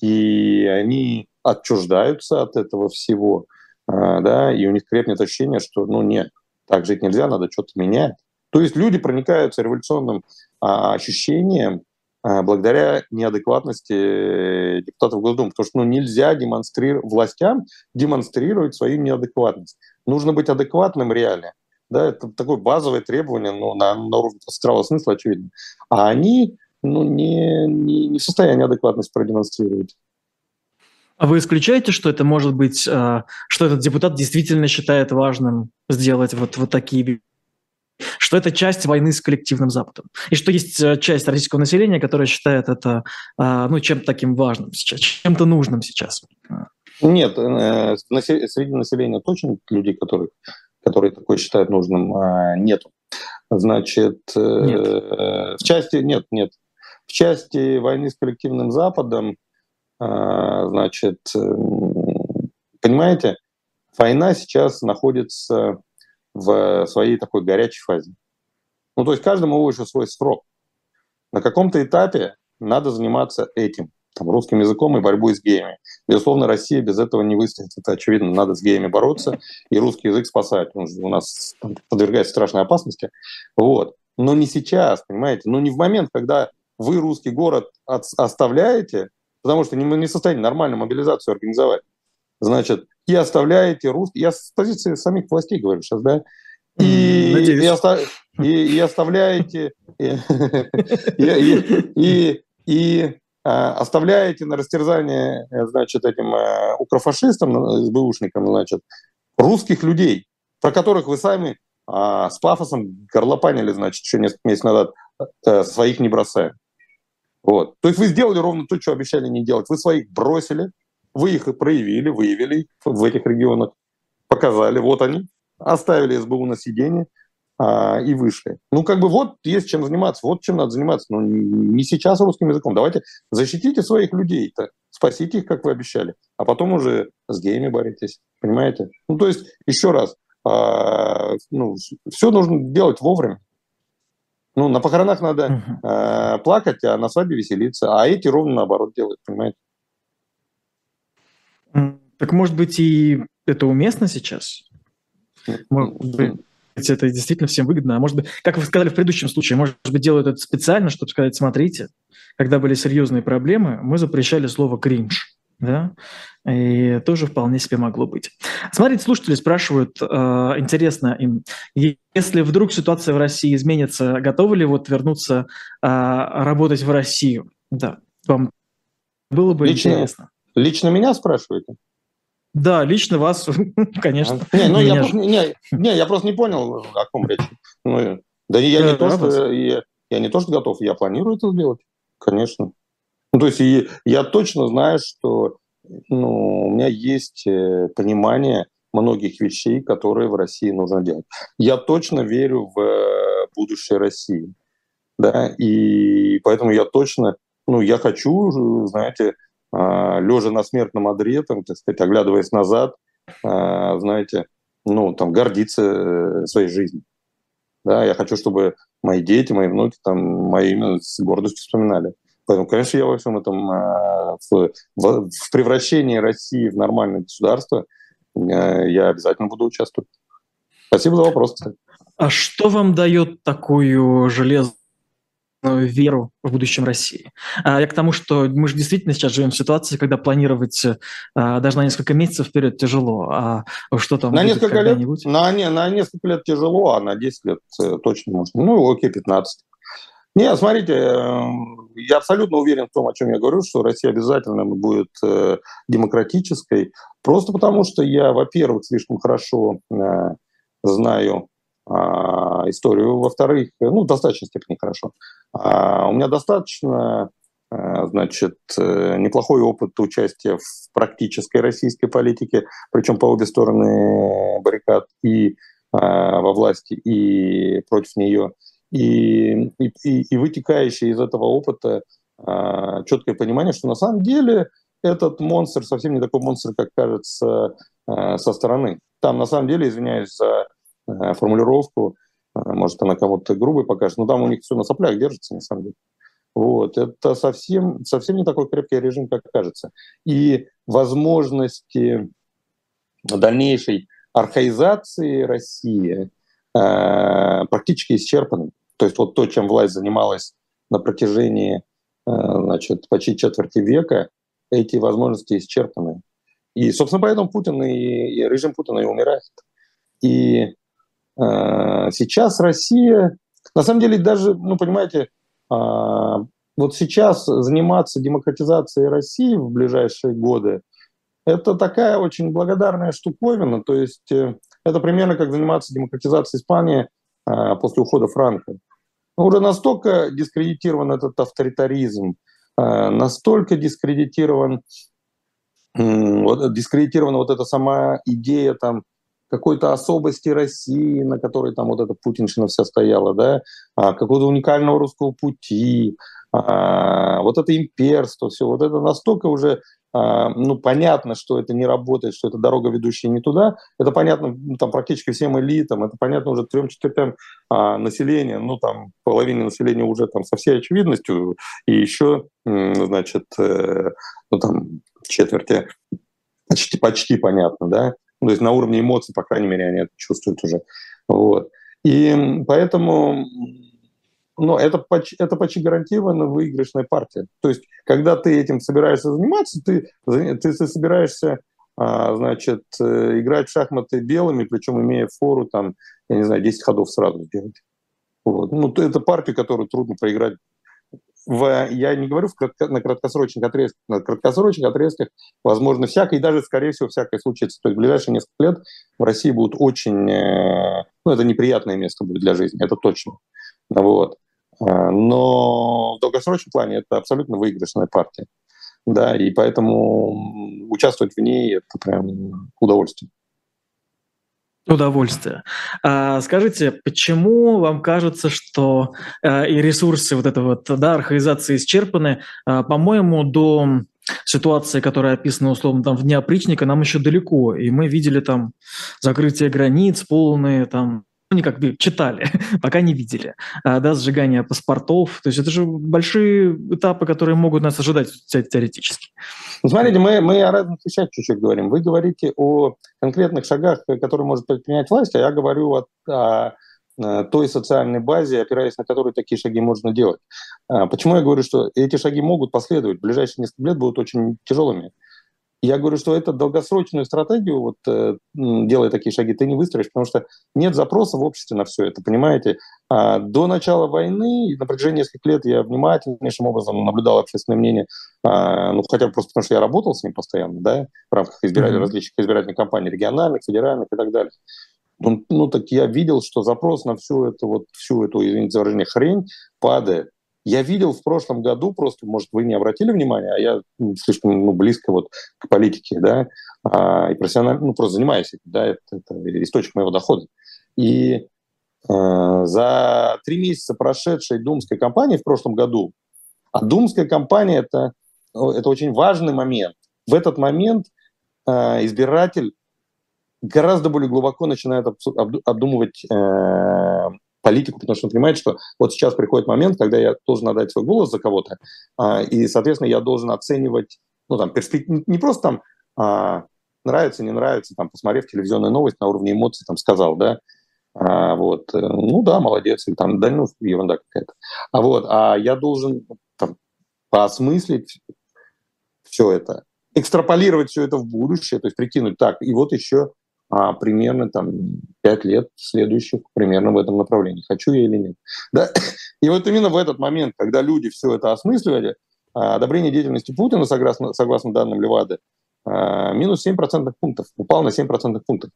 S2: и они отчуждаются от этого всего, э, да, и у них крепнет ощущение, что, ну, нет, так жить нельзя, надо что-то менять. То есть люди проникаются революционным а, ощущением а, благодаря неадекватности депутатов Госдумы, потому что ну, нельзя демонстрировать властям демонстрировать свою неадекватность. Нужно быть адекватным реально. Да, это такое базовое требование ну, на, на уровне здравого смысла, очевидно. А они ну, не, не, не в состоянии адекватность продемонстрировать.
S1: А вы исключаете, что это может быть, э, что этот депутат действительно считает важным сделать вот, вот такие что это часть войны с коллективным Западом. И что есть э, часть российского населения, которая считает это э, ну, чем-то таким важным сейчас, чем-то нужным сейчас.
S2: Нет, среди населения точно людей, которые, которые такое считают нужным, нету. Значит, нет. в части нет, нет. В части войны с коллективным Западом а, значит, понимаете, война сейчас находится в своей такой горячей фазе. Ну, то есть каждому выше свой срок. На каком-то этапе надо заниматься этим, там, русским языком и борьбой с геями. Безусловно, Россия без этого не выстоит. Это очевидно, надо с геями бороться и русский язык спасать. Он у нас подвергается страшной опасности. Вот. Но не сейчас, понимаете? Но не в момент, когда вы русский город оставляете, потому что не, не в состоянии нормальную мобилизацию организовать. Значит, и оставляете русских, я с позиции самих властей говорю сейчас, да, и, и, оста, и, и оставляете и, и, и, и оставляете на растерзание, значит, этим а, укрофашистам, СБУшникам, значит, русских людей, про которых вы сами а, с пафосом горлопанили, значит, еще несколько месяцев назад, а, своих не бросаем. Вот. То есть вы сделали ровно то, что обещали не делать. Вы своих бросили, вы их и проявили, выявили в этих регионах, показали, вот они, оставили СБУ на сиденье а, и вышли. Ну, как бы вот есть чем заниматься, вот чем надо заниматься. Но не сейчас русским языком. Давайте защитите своих людей-то, спасите их, как вы обещали, а потом уже с геями боритесь. Понимаете? Ну, то есть, еще раз, а, ну, все нужно делать вовремя. Ну, на похоронах надо э, плакать, а на свадьбе веселиться. А эти ровно наоборот делают, понимаете?
S1: Так может быть и это уместно сейчас? Может быть, это действительно всем выгодно. А может быть, как вы сказали в предыдущем случае, может быть, делают это специально, чтобы сказать, смотрите, когда были серьезные проблемы, мы запрещали слово «кринж» да, и тоже вполне себе могло быть. Смотрите, слушатели спрашивают, э, интересно им, если вдруг ситуация в России изменится, готовы ли вот вернуться э, работать в Россию? Да, вам было бы
S2: лично,
S1: интересно.
S2: Лично меня спрашиваете?
S1: Да, лично вас, конечно.
S2: Не, ну я просто, не, не, я просто не понял, о ком речь. Ну, да я не то, что я, я не то, что готов, я планирую это сделать, конечно. Ну, то есть и я точно знаю, что ну, у меня есть э, понимание многих вещей, которые в России нужно делать. Я точно верю в э, будущее России. Да, и поэтому я точно, ну, я хочу, знаете, лежа на смертном одре, там, так сказать, оглядываясь назад, а, знаете, ну, там, гордиться э, своей жизнью. Да, я хочу, чтобы мои дети, мои внуки, там, мои имя с гордостью вспоминали. Поэтому, конечно, я во всем этом, а, в, в превращении России в нормальное государство, э, я обязательно буду участвовать. Спасибо за вопрос.
S1: А что вам дает такую железную веру в будущем России? А я к тому, что мы же действительно сейчас живем в ситуации, когда планировать а, даже на несколько месяцев вперед тяжело. А что там
S2: на несколько лет, на, не, на несколько лет тяжело, а на 10 лет э, точно можно. Ну, окей, 15. Нет, смотрите, эм, я абсолютно уверен в том, о чем я говорю, что Россия обязательно будет э, демократической, просто потому что я, во-первых, слишком хорошо э, знаю историю, во-вторых, ну, в достаточной степени хорошо. А у меня достаточно, э, значит, неплохой опыт участия в практической российской политике, причем по обе стороны баррикад и во власти, и против нее – и, и, и вытекающее из этого опыта а, четкое понимание, что на самом деле этот монстр совсем не такой монстр, как кажется а, со стороны. Там на самом деле, извиняюсь за а, формулировку, а, может она кому-то грубой покажет, но там у них все на соплях держится на самом деле. Вот. Это совсем, совсем не такой крепкий режим, как кажется. И возможности дальнейшей архаизации России Э, практически исчерпаны. То есть вот то, чем власть занималась на протяжении э, значит, почти четверти века, эти возможности исчерпаны. И, собственно, поэтому Путин и, и режим Путина и умирает. И э, сейчас Россия, на самом деле, даже, ну, понимаете, э, вот сейчас заниматься демократизацией России в ближайшие годы, это такая очень благодарная штуковина. То есть э, это примерно как заниматься демократизацией Испании после ухода Франка. Уже настолько дискредитирован этот авторитаризм, настолько дискредитирован, дискредитирована вот эта сама идея там какой-то особости России, на которой там вот эта путинщина вся стояла, да, а, какого-то уникального русского пути, а, вот это имперство, все, вот это настолько уже а, ну, понятно, что это не работает, что это дорога, ведущая не туда. Это понятно ну, там, практически всем элитам, это понятно уже трем четвертям а, населения, ну, там, половине населения уже там со всей очевидностью, и еще, значит, э, ну, там, четверти почти, почти понятно, да. Ну, то есть на уровне эмоций, по крайней мере, они это чувствуют уже. Вот. И поэтому но это почти, это почти гарантированно выигрышная партия. То есть, когда ты этим собираешься заниматься, ты, ты, собираешься а, значит, э, играть в шахматы белыми, причем имея фору, там, я не знаю, 10 ходов сразу сделать. Вот. Ну, это партия, которую трудно проиграть. В, я не говорю в кратко, на краткосрочных отрезках, на краткосрочных отрезках возможно всякое, и даже, скорее всего, всякое случится. То есть в ближайшие несколько лет в России будет очень, э, ну, это неприятное место будет для жизни, это точно. Вот. А, но в долгосрочном плане это абсолютно выигрышная партия. Да, и поэтому участвовать в ней – это прям удовольствие.
S1: Удовольствие. А, скажите, почему вам кажется, что а, и ресурсы вот этой вот да, архаизации исчерпаны? А, по-моему, до ситуации, которая описана условно там в дне опричника, нам еще далеко, и мы видели там закрытие границ, полные там они как бы читали, пока не видели, а, да, сжигание паспортов. То есть это же большие этапы, которые могут нас ожидать теоретически.
S2: Ну, смотрите, мы, мы о разных вещах чуть-чуть говорим. Вы говорите о конкретных шагах, которые может предпринять власть, а я говорю о, о той социальной базе, опираясь на которую такие шаги можно делать. А, почему я говорю, что эти шаги могут последовать? В ближайшие несколько лет будут очень тяжелыми. Я говорю, что это долгосрочную стратегию, вот э, делая такие шаги, ты не выстроишь, потому что нет запроса в обществе на все это, понимаете? А до начала войны, на протяжении нескольких лет я внимательнейшим образом наблюдал общественное мнение, а, ну, хотя бы просто потому, что я работал с ним постоянно, да, в рамках избирателей, mm-hmm. различных избирательных кампаний, региональных, федеральных и так далее. Ну, ну, так я видел, что запрос на всю эту, вот, всю эту, извините за выражение, хрень падает. Я видел в прошлом году, просто, может, вы не обратили внимания, а я слишком ну, близко вот к политике, да, а, и профессионально, ну, просто занимаюсь этим, да, это, это источник моего дохода. И э, за три месяца прошедшей думской кампании в прошлом году, а думская кампания это, это очень важный момент. В этот момент э, избиратель гораздо более глубоко начинает обдумывать э, политику, потому что он понимает, что вот сейчас приходит момент, когда я должен отдать свой голос за кого-то, а, и, соответственно, я должен оценивать, ну, там, перспектив... не просто там а, нравится, не нравится, там, посмотрев телевизионную новость на уровне эмоций, там, сказал, да, а, вот, э, ну да, молодец, или там, да, ну, ерунда какая-то. А вот, а я должен там, поосмыслить все это, экстраполировать все это в будущее, то есть прикинуть, так, и вот еще а примерно там пять лет следующих примерно в этом направлении. Хочу я или нет. Да? И вот именно в этот момент, когда люди все это осмысливали, а, одобрение деятельности Путина, согласно, согласно данным Левады, а, минус 7 процентных пунктов, упал на 7 процентных пунктов.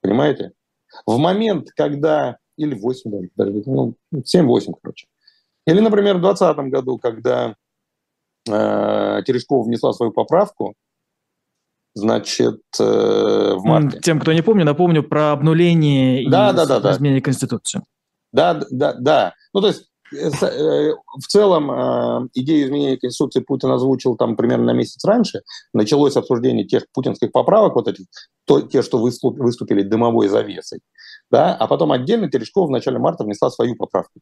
S2: Понимаете? В момент, когда... Или 8, даже, ну, 7-8, короче. Или, например, в 2020 году, когда э, Терешкова внесла свою поправку, значит, э, в марте.
S1: Тем, кто не помнит, напомню про обнуление
S2: да, и да, да,
S1: изменение да. Конституции.
S2: Да, да, да. Ну, то есть э, э, в целом идею изменения Конституции Путин озвучил там примерно на месяц раньше. Началось обсуждение тех путинских поправок, вот этих, то, те, что выступили дымовой завесой. Да? А потом отдельно Терешкова в начале марта внесла свою поправку.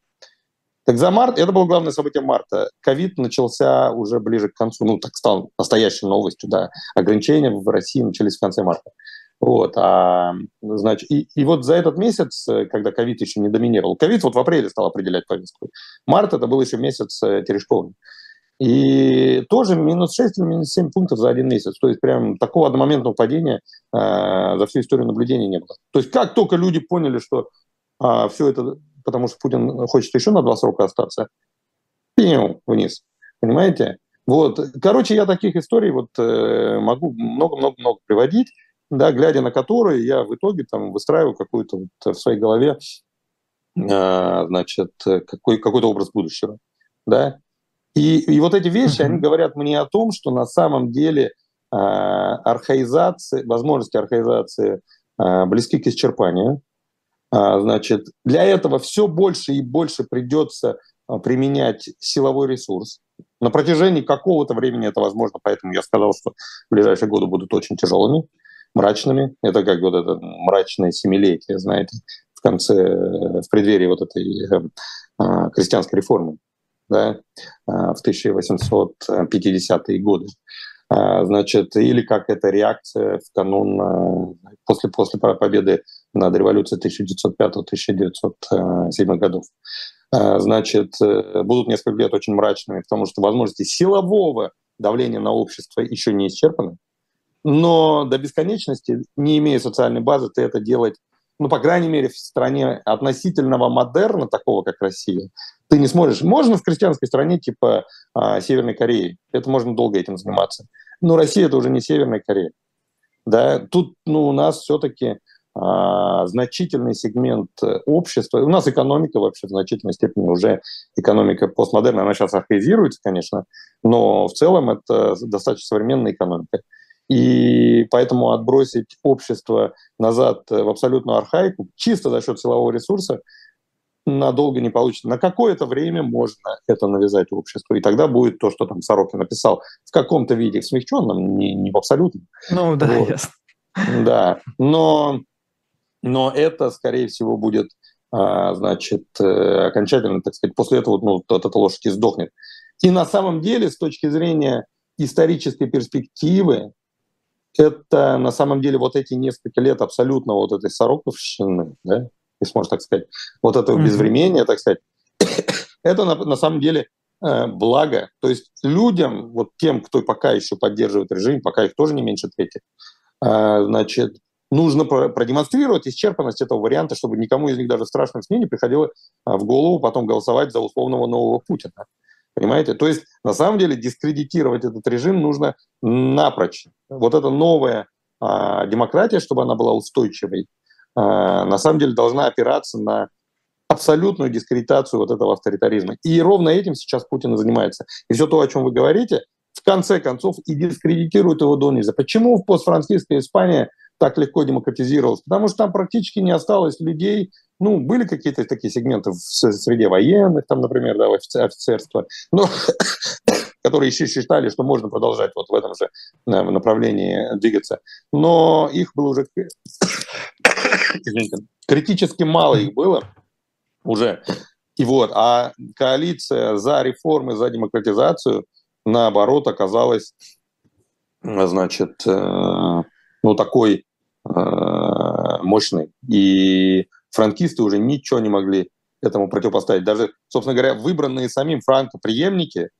S2: Так за март, это было главное событие марта. Ковид начался уже ближе к концу, ну, так стал настоящей новостью, да. Ограничения в России начались в конце марта. Вот, а, значит, и, и вот за этот месяц, когда ковид еще не доминировал, ковид вот в апреле стал определять повестку. Март это был еще месяц э, Терешковым. И тоже минус 6 или минус 7 пунктов за один месяц. То есть прям такого одномоментного падения э, за всю историю наблюдения не было. То есть как только люди поняли, что э, а, все это потому что Путин хочет еще на два срока остаться, пинем вниз. Понимаете? Вот. Короче, я таких историй вот э, могу много-много-много приводить, да, глядя на которые я в итоге там выстраиваю какую-то вот в своей голове а, значит, какой, какой-то образ будущего. Да? И, и вот эти вещи, mm-hmm. они говорят мне о том, что на самом деле а, архаизация, возможности архаизации а, близки к исчерпанию. Значит, для этого все больше и больше придется применять силовой ресурс. На протяжении какого-то времени это возможно, поэтому я сказал, что ближайшие годы будут очень тяжелыми, мрачными. Это как вот это мрачное семилетие, знаете, в конце, в преддверии вот этой э, крестьянской реформы да, в 1850-е годы. Значит, или как это реакция в канун после, после победы над революцией 1905-1907 годов. Значит, э, будут несколько лет очень мрачными, потому что возможности силового давления на общество еще не исчерпаны. Но до бесконечности, не имея социальной базы, ты это делать ну, по крайней мере, в стране относительного модерна, такого как Россия, ты не сможешь. Можно в крестьянской стране типа а, Северной Кореи, это можно долго этим заниматься. Но Россия это уже не Северная Корея. Да? Тут ну, у нас все-таки а, значительный сегмент общества, у нас экономика вообще в значительной степени уже экономика постмодерна, она сейчас архаизируется, конечно, но в целом это достаточно современная экономика. И поэтому отбросить общество назад в абсолютную архаику чисто за счет силового ресурса надолго не получится. На какое-то время можно это навязать обществу, и тогда будет то, что там Сорокин написал, в каком-то виде, в смягченном, не, не в абсолютном.
S1: Ну да, вот. ясно.
S2: Да, но, но это, скорее всего, будет, а, значит, э, окончательно, так сказать, после этого ну, вот эта лошадь издохнет. И на самом деле, с точки зрения исторической перспективы, это на самом деле вот эти несколько лет абсолютно вот этой сороковщины, да, если можно так сказать, вот этого mm-hmm. безвремения, так сказать, это на, на самом деле э, благо. То есть людям, вот тем, кто пока еще поддерживает режим, пока их тоже не меньше трети, э, значит, нужно продемонстрировать исчерпанность этого варианта, чтобы никому из них даже в страшном сне не приходило э, в голову потом голосовать за условного нового Путина. Понимаете? То есть, на самом деле, дискредитировать этот режим нужно напрочь. Вот эта новая а, демократия, чтобы она была устойчивой, а, на самом деле должна опираться на абсолютную дискредитацию вот этого авторитаризма. И ровно этим сейчас Путин и занимается. И все то, о чем вы говорите, в конце концов и дискредитирует его до нельзя. Почему в постфранцузской Испании так легко демократизировалась? Потому что там практически не осталось людей, ну, были какие-то такие сегменты в среде военных, там, например, да, офицерства, но которые еще считали, что можно продолжать вот в этом же э, направлении двигаться. Но их было уже критически мало их было уже. И вот, а коалиция за реформы, за демократизацию, наоборот, оказалась, значит, э, ну, такой э, мощной. И франкисты уже ничего не могли этому противопоставить. Даже, собственно говоря, выбранные самим Франко преемники,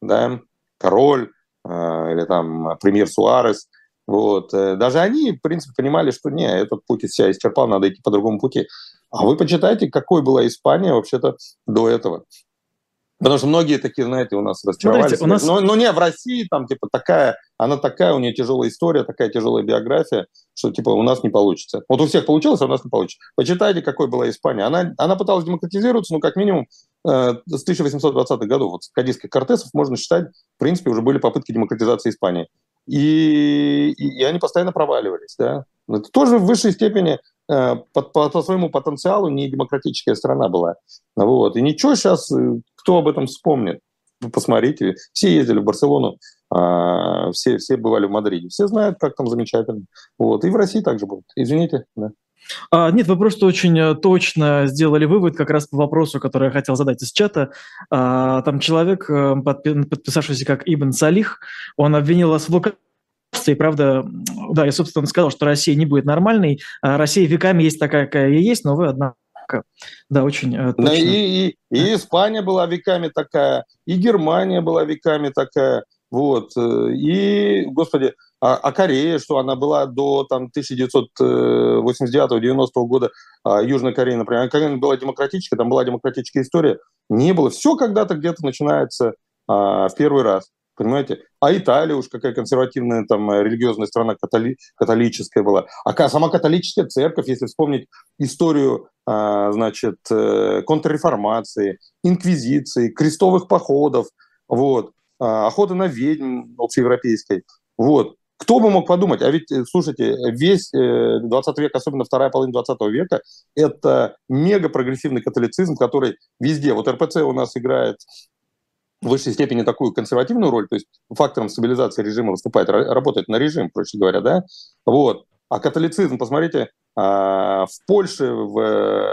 S2: да, король э, или там премьер Суарес, вот, э, даже они, в принципе, понимали, что не, этот путь из себя исчерпал, надо идти по другому пути. А вы почитайте, какой была Испания вообще-то до этого. Потому что многие такие, знаете, у нас расчаровались. Смотрите, у нас... но, но не, в России там, типа, такая, она такая, у нее тяжелая история, такая тяжелая биография, что, типа, у нас не получится. Вот у всех получилось, а у нас не получится. Почитайте, какой была Испания. Она, она пыталась демократизироваться, ну, как минимум, э, с 1820-х годов. Вот с кадийских кортесов можно считать, в принципе, уже были попытки демократизации Испании. И, и, и они постоянно проваливались, да. Это тоже в высшей степени по, по, по своему потенциалу не демократическая страна была. Вот. И ничего сейчас, э, кто об этом вспомнит? Посмотрите, все ездили в Барселону, а, все, все бывали в Мадриде, все знают, как там замечательно. Вот. И в России также будет. Извините. Да.
S1: А, нет, вы просто очень э, точно сделали вывод как раз по вопросу, который я хотел задать из чата. А, там человек, подписавшийся как Ибн Салих, он обвинил вас в лукавстве и правда, да, я, собственно, сказал, что Россия не будет нормальной. А Россия веками есть такая, какая есть, но вы, однако, да, очень э, точно.
S2: И, и, и Испания была веками такая, и Германия была веками такая, вот, э, и, господи, а, а Корея, что она была до там 1989-90 года, а Южная Корея, например, Корея была демократическая, там была демократическая история, не было. Все когда-то где-то начинается в первый раз. Понимаете? А Италия уж какая консервативная там религиозная страна католи, католическая была. А сама католическая церковь, если вспомнить историю, значит, э, контрреформации, инквизиции, крестовых походов, вот, охоты на ведьм общеевропейской, вот, кто бы мог подумать, а ведь, э, слушайте, весь 20 э, век, особенно вторая половина 20 века, это мега прогрессивный католицизм, который везде, вот РПЦ у нас играет в высшей степени такую консервативную роль, то есть фактором стабилизации режима выступает, работает на режим, проще говоря, да, вот. А католицизм, посмотрите, а, в Польше в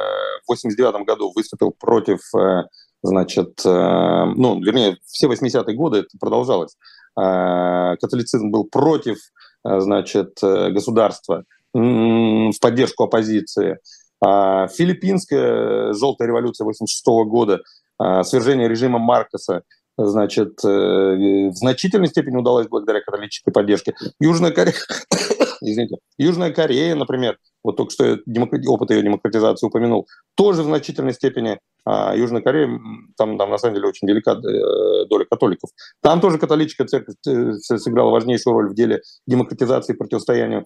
S2: 89 году выступил против, э, значит, ну, вернее, все 80-е годы это продолжалось. Э, католицизм был против, э, значит, э, государства в поддержку оппозиции. А филиппинская желтая революция 86 года, свержение режима Маркоса, значит, в значительной степени удалось благодаря католической поддержке. Южная Корея, извините, Южная Корея, например, вот только что я опыт ее демократизации упомянул, тоже в значительной степени а Южная Корея, там, там на самом деле очень велика э, доля католиков. Там тоже католическая церковь э, сыграла важнейшую роль в деле демократизации и противостояния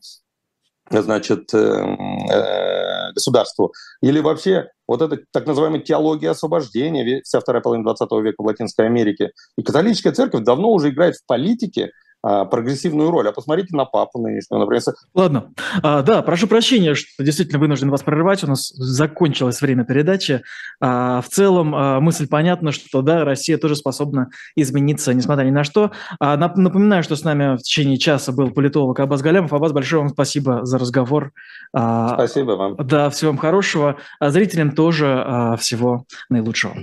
S2: значит, э, государству. Или вообще вот эта так называемая теология освобождения, вся вторая половина 20 века в Латинской Америке. И католическая церковь давно уже играет в политике прогрессивную роль. А посмотрите на папу нынешнего, например.
S1: Ладно. А, да, прошу прощения, что действительно вынужден вас прерывать. У нас закончилось время передачи. А, в целом а, мысль понятна, что да, Россия тоже способна измениться, несмотря ни на что. А, напоминаю, что с нами в течение часа был политолог Абаз Галямов. Абаз, большое вам спасибо за разговор.
S2: А, спасибо вам.
S1: Да, всего вам хорошего. А зрителям тоже а, всего наилучшего.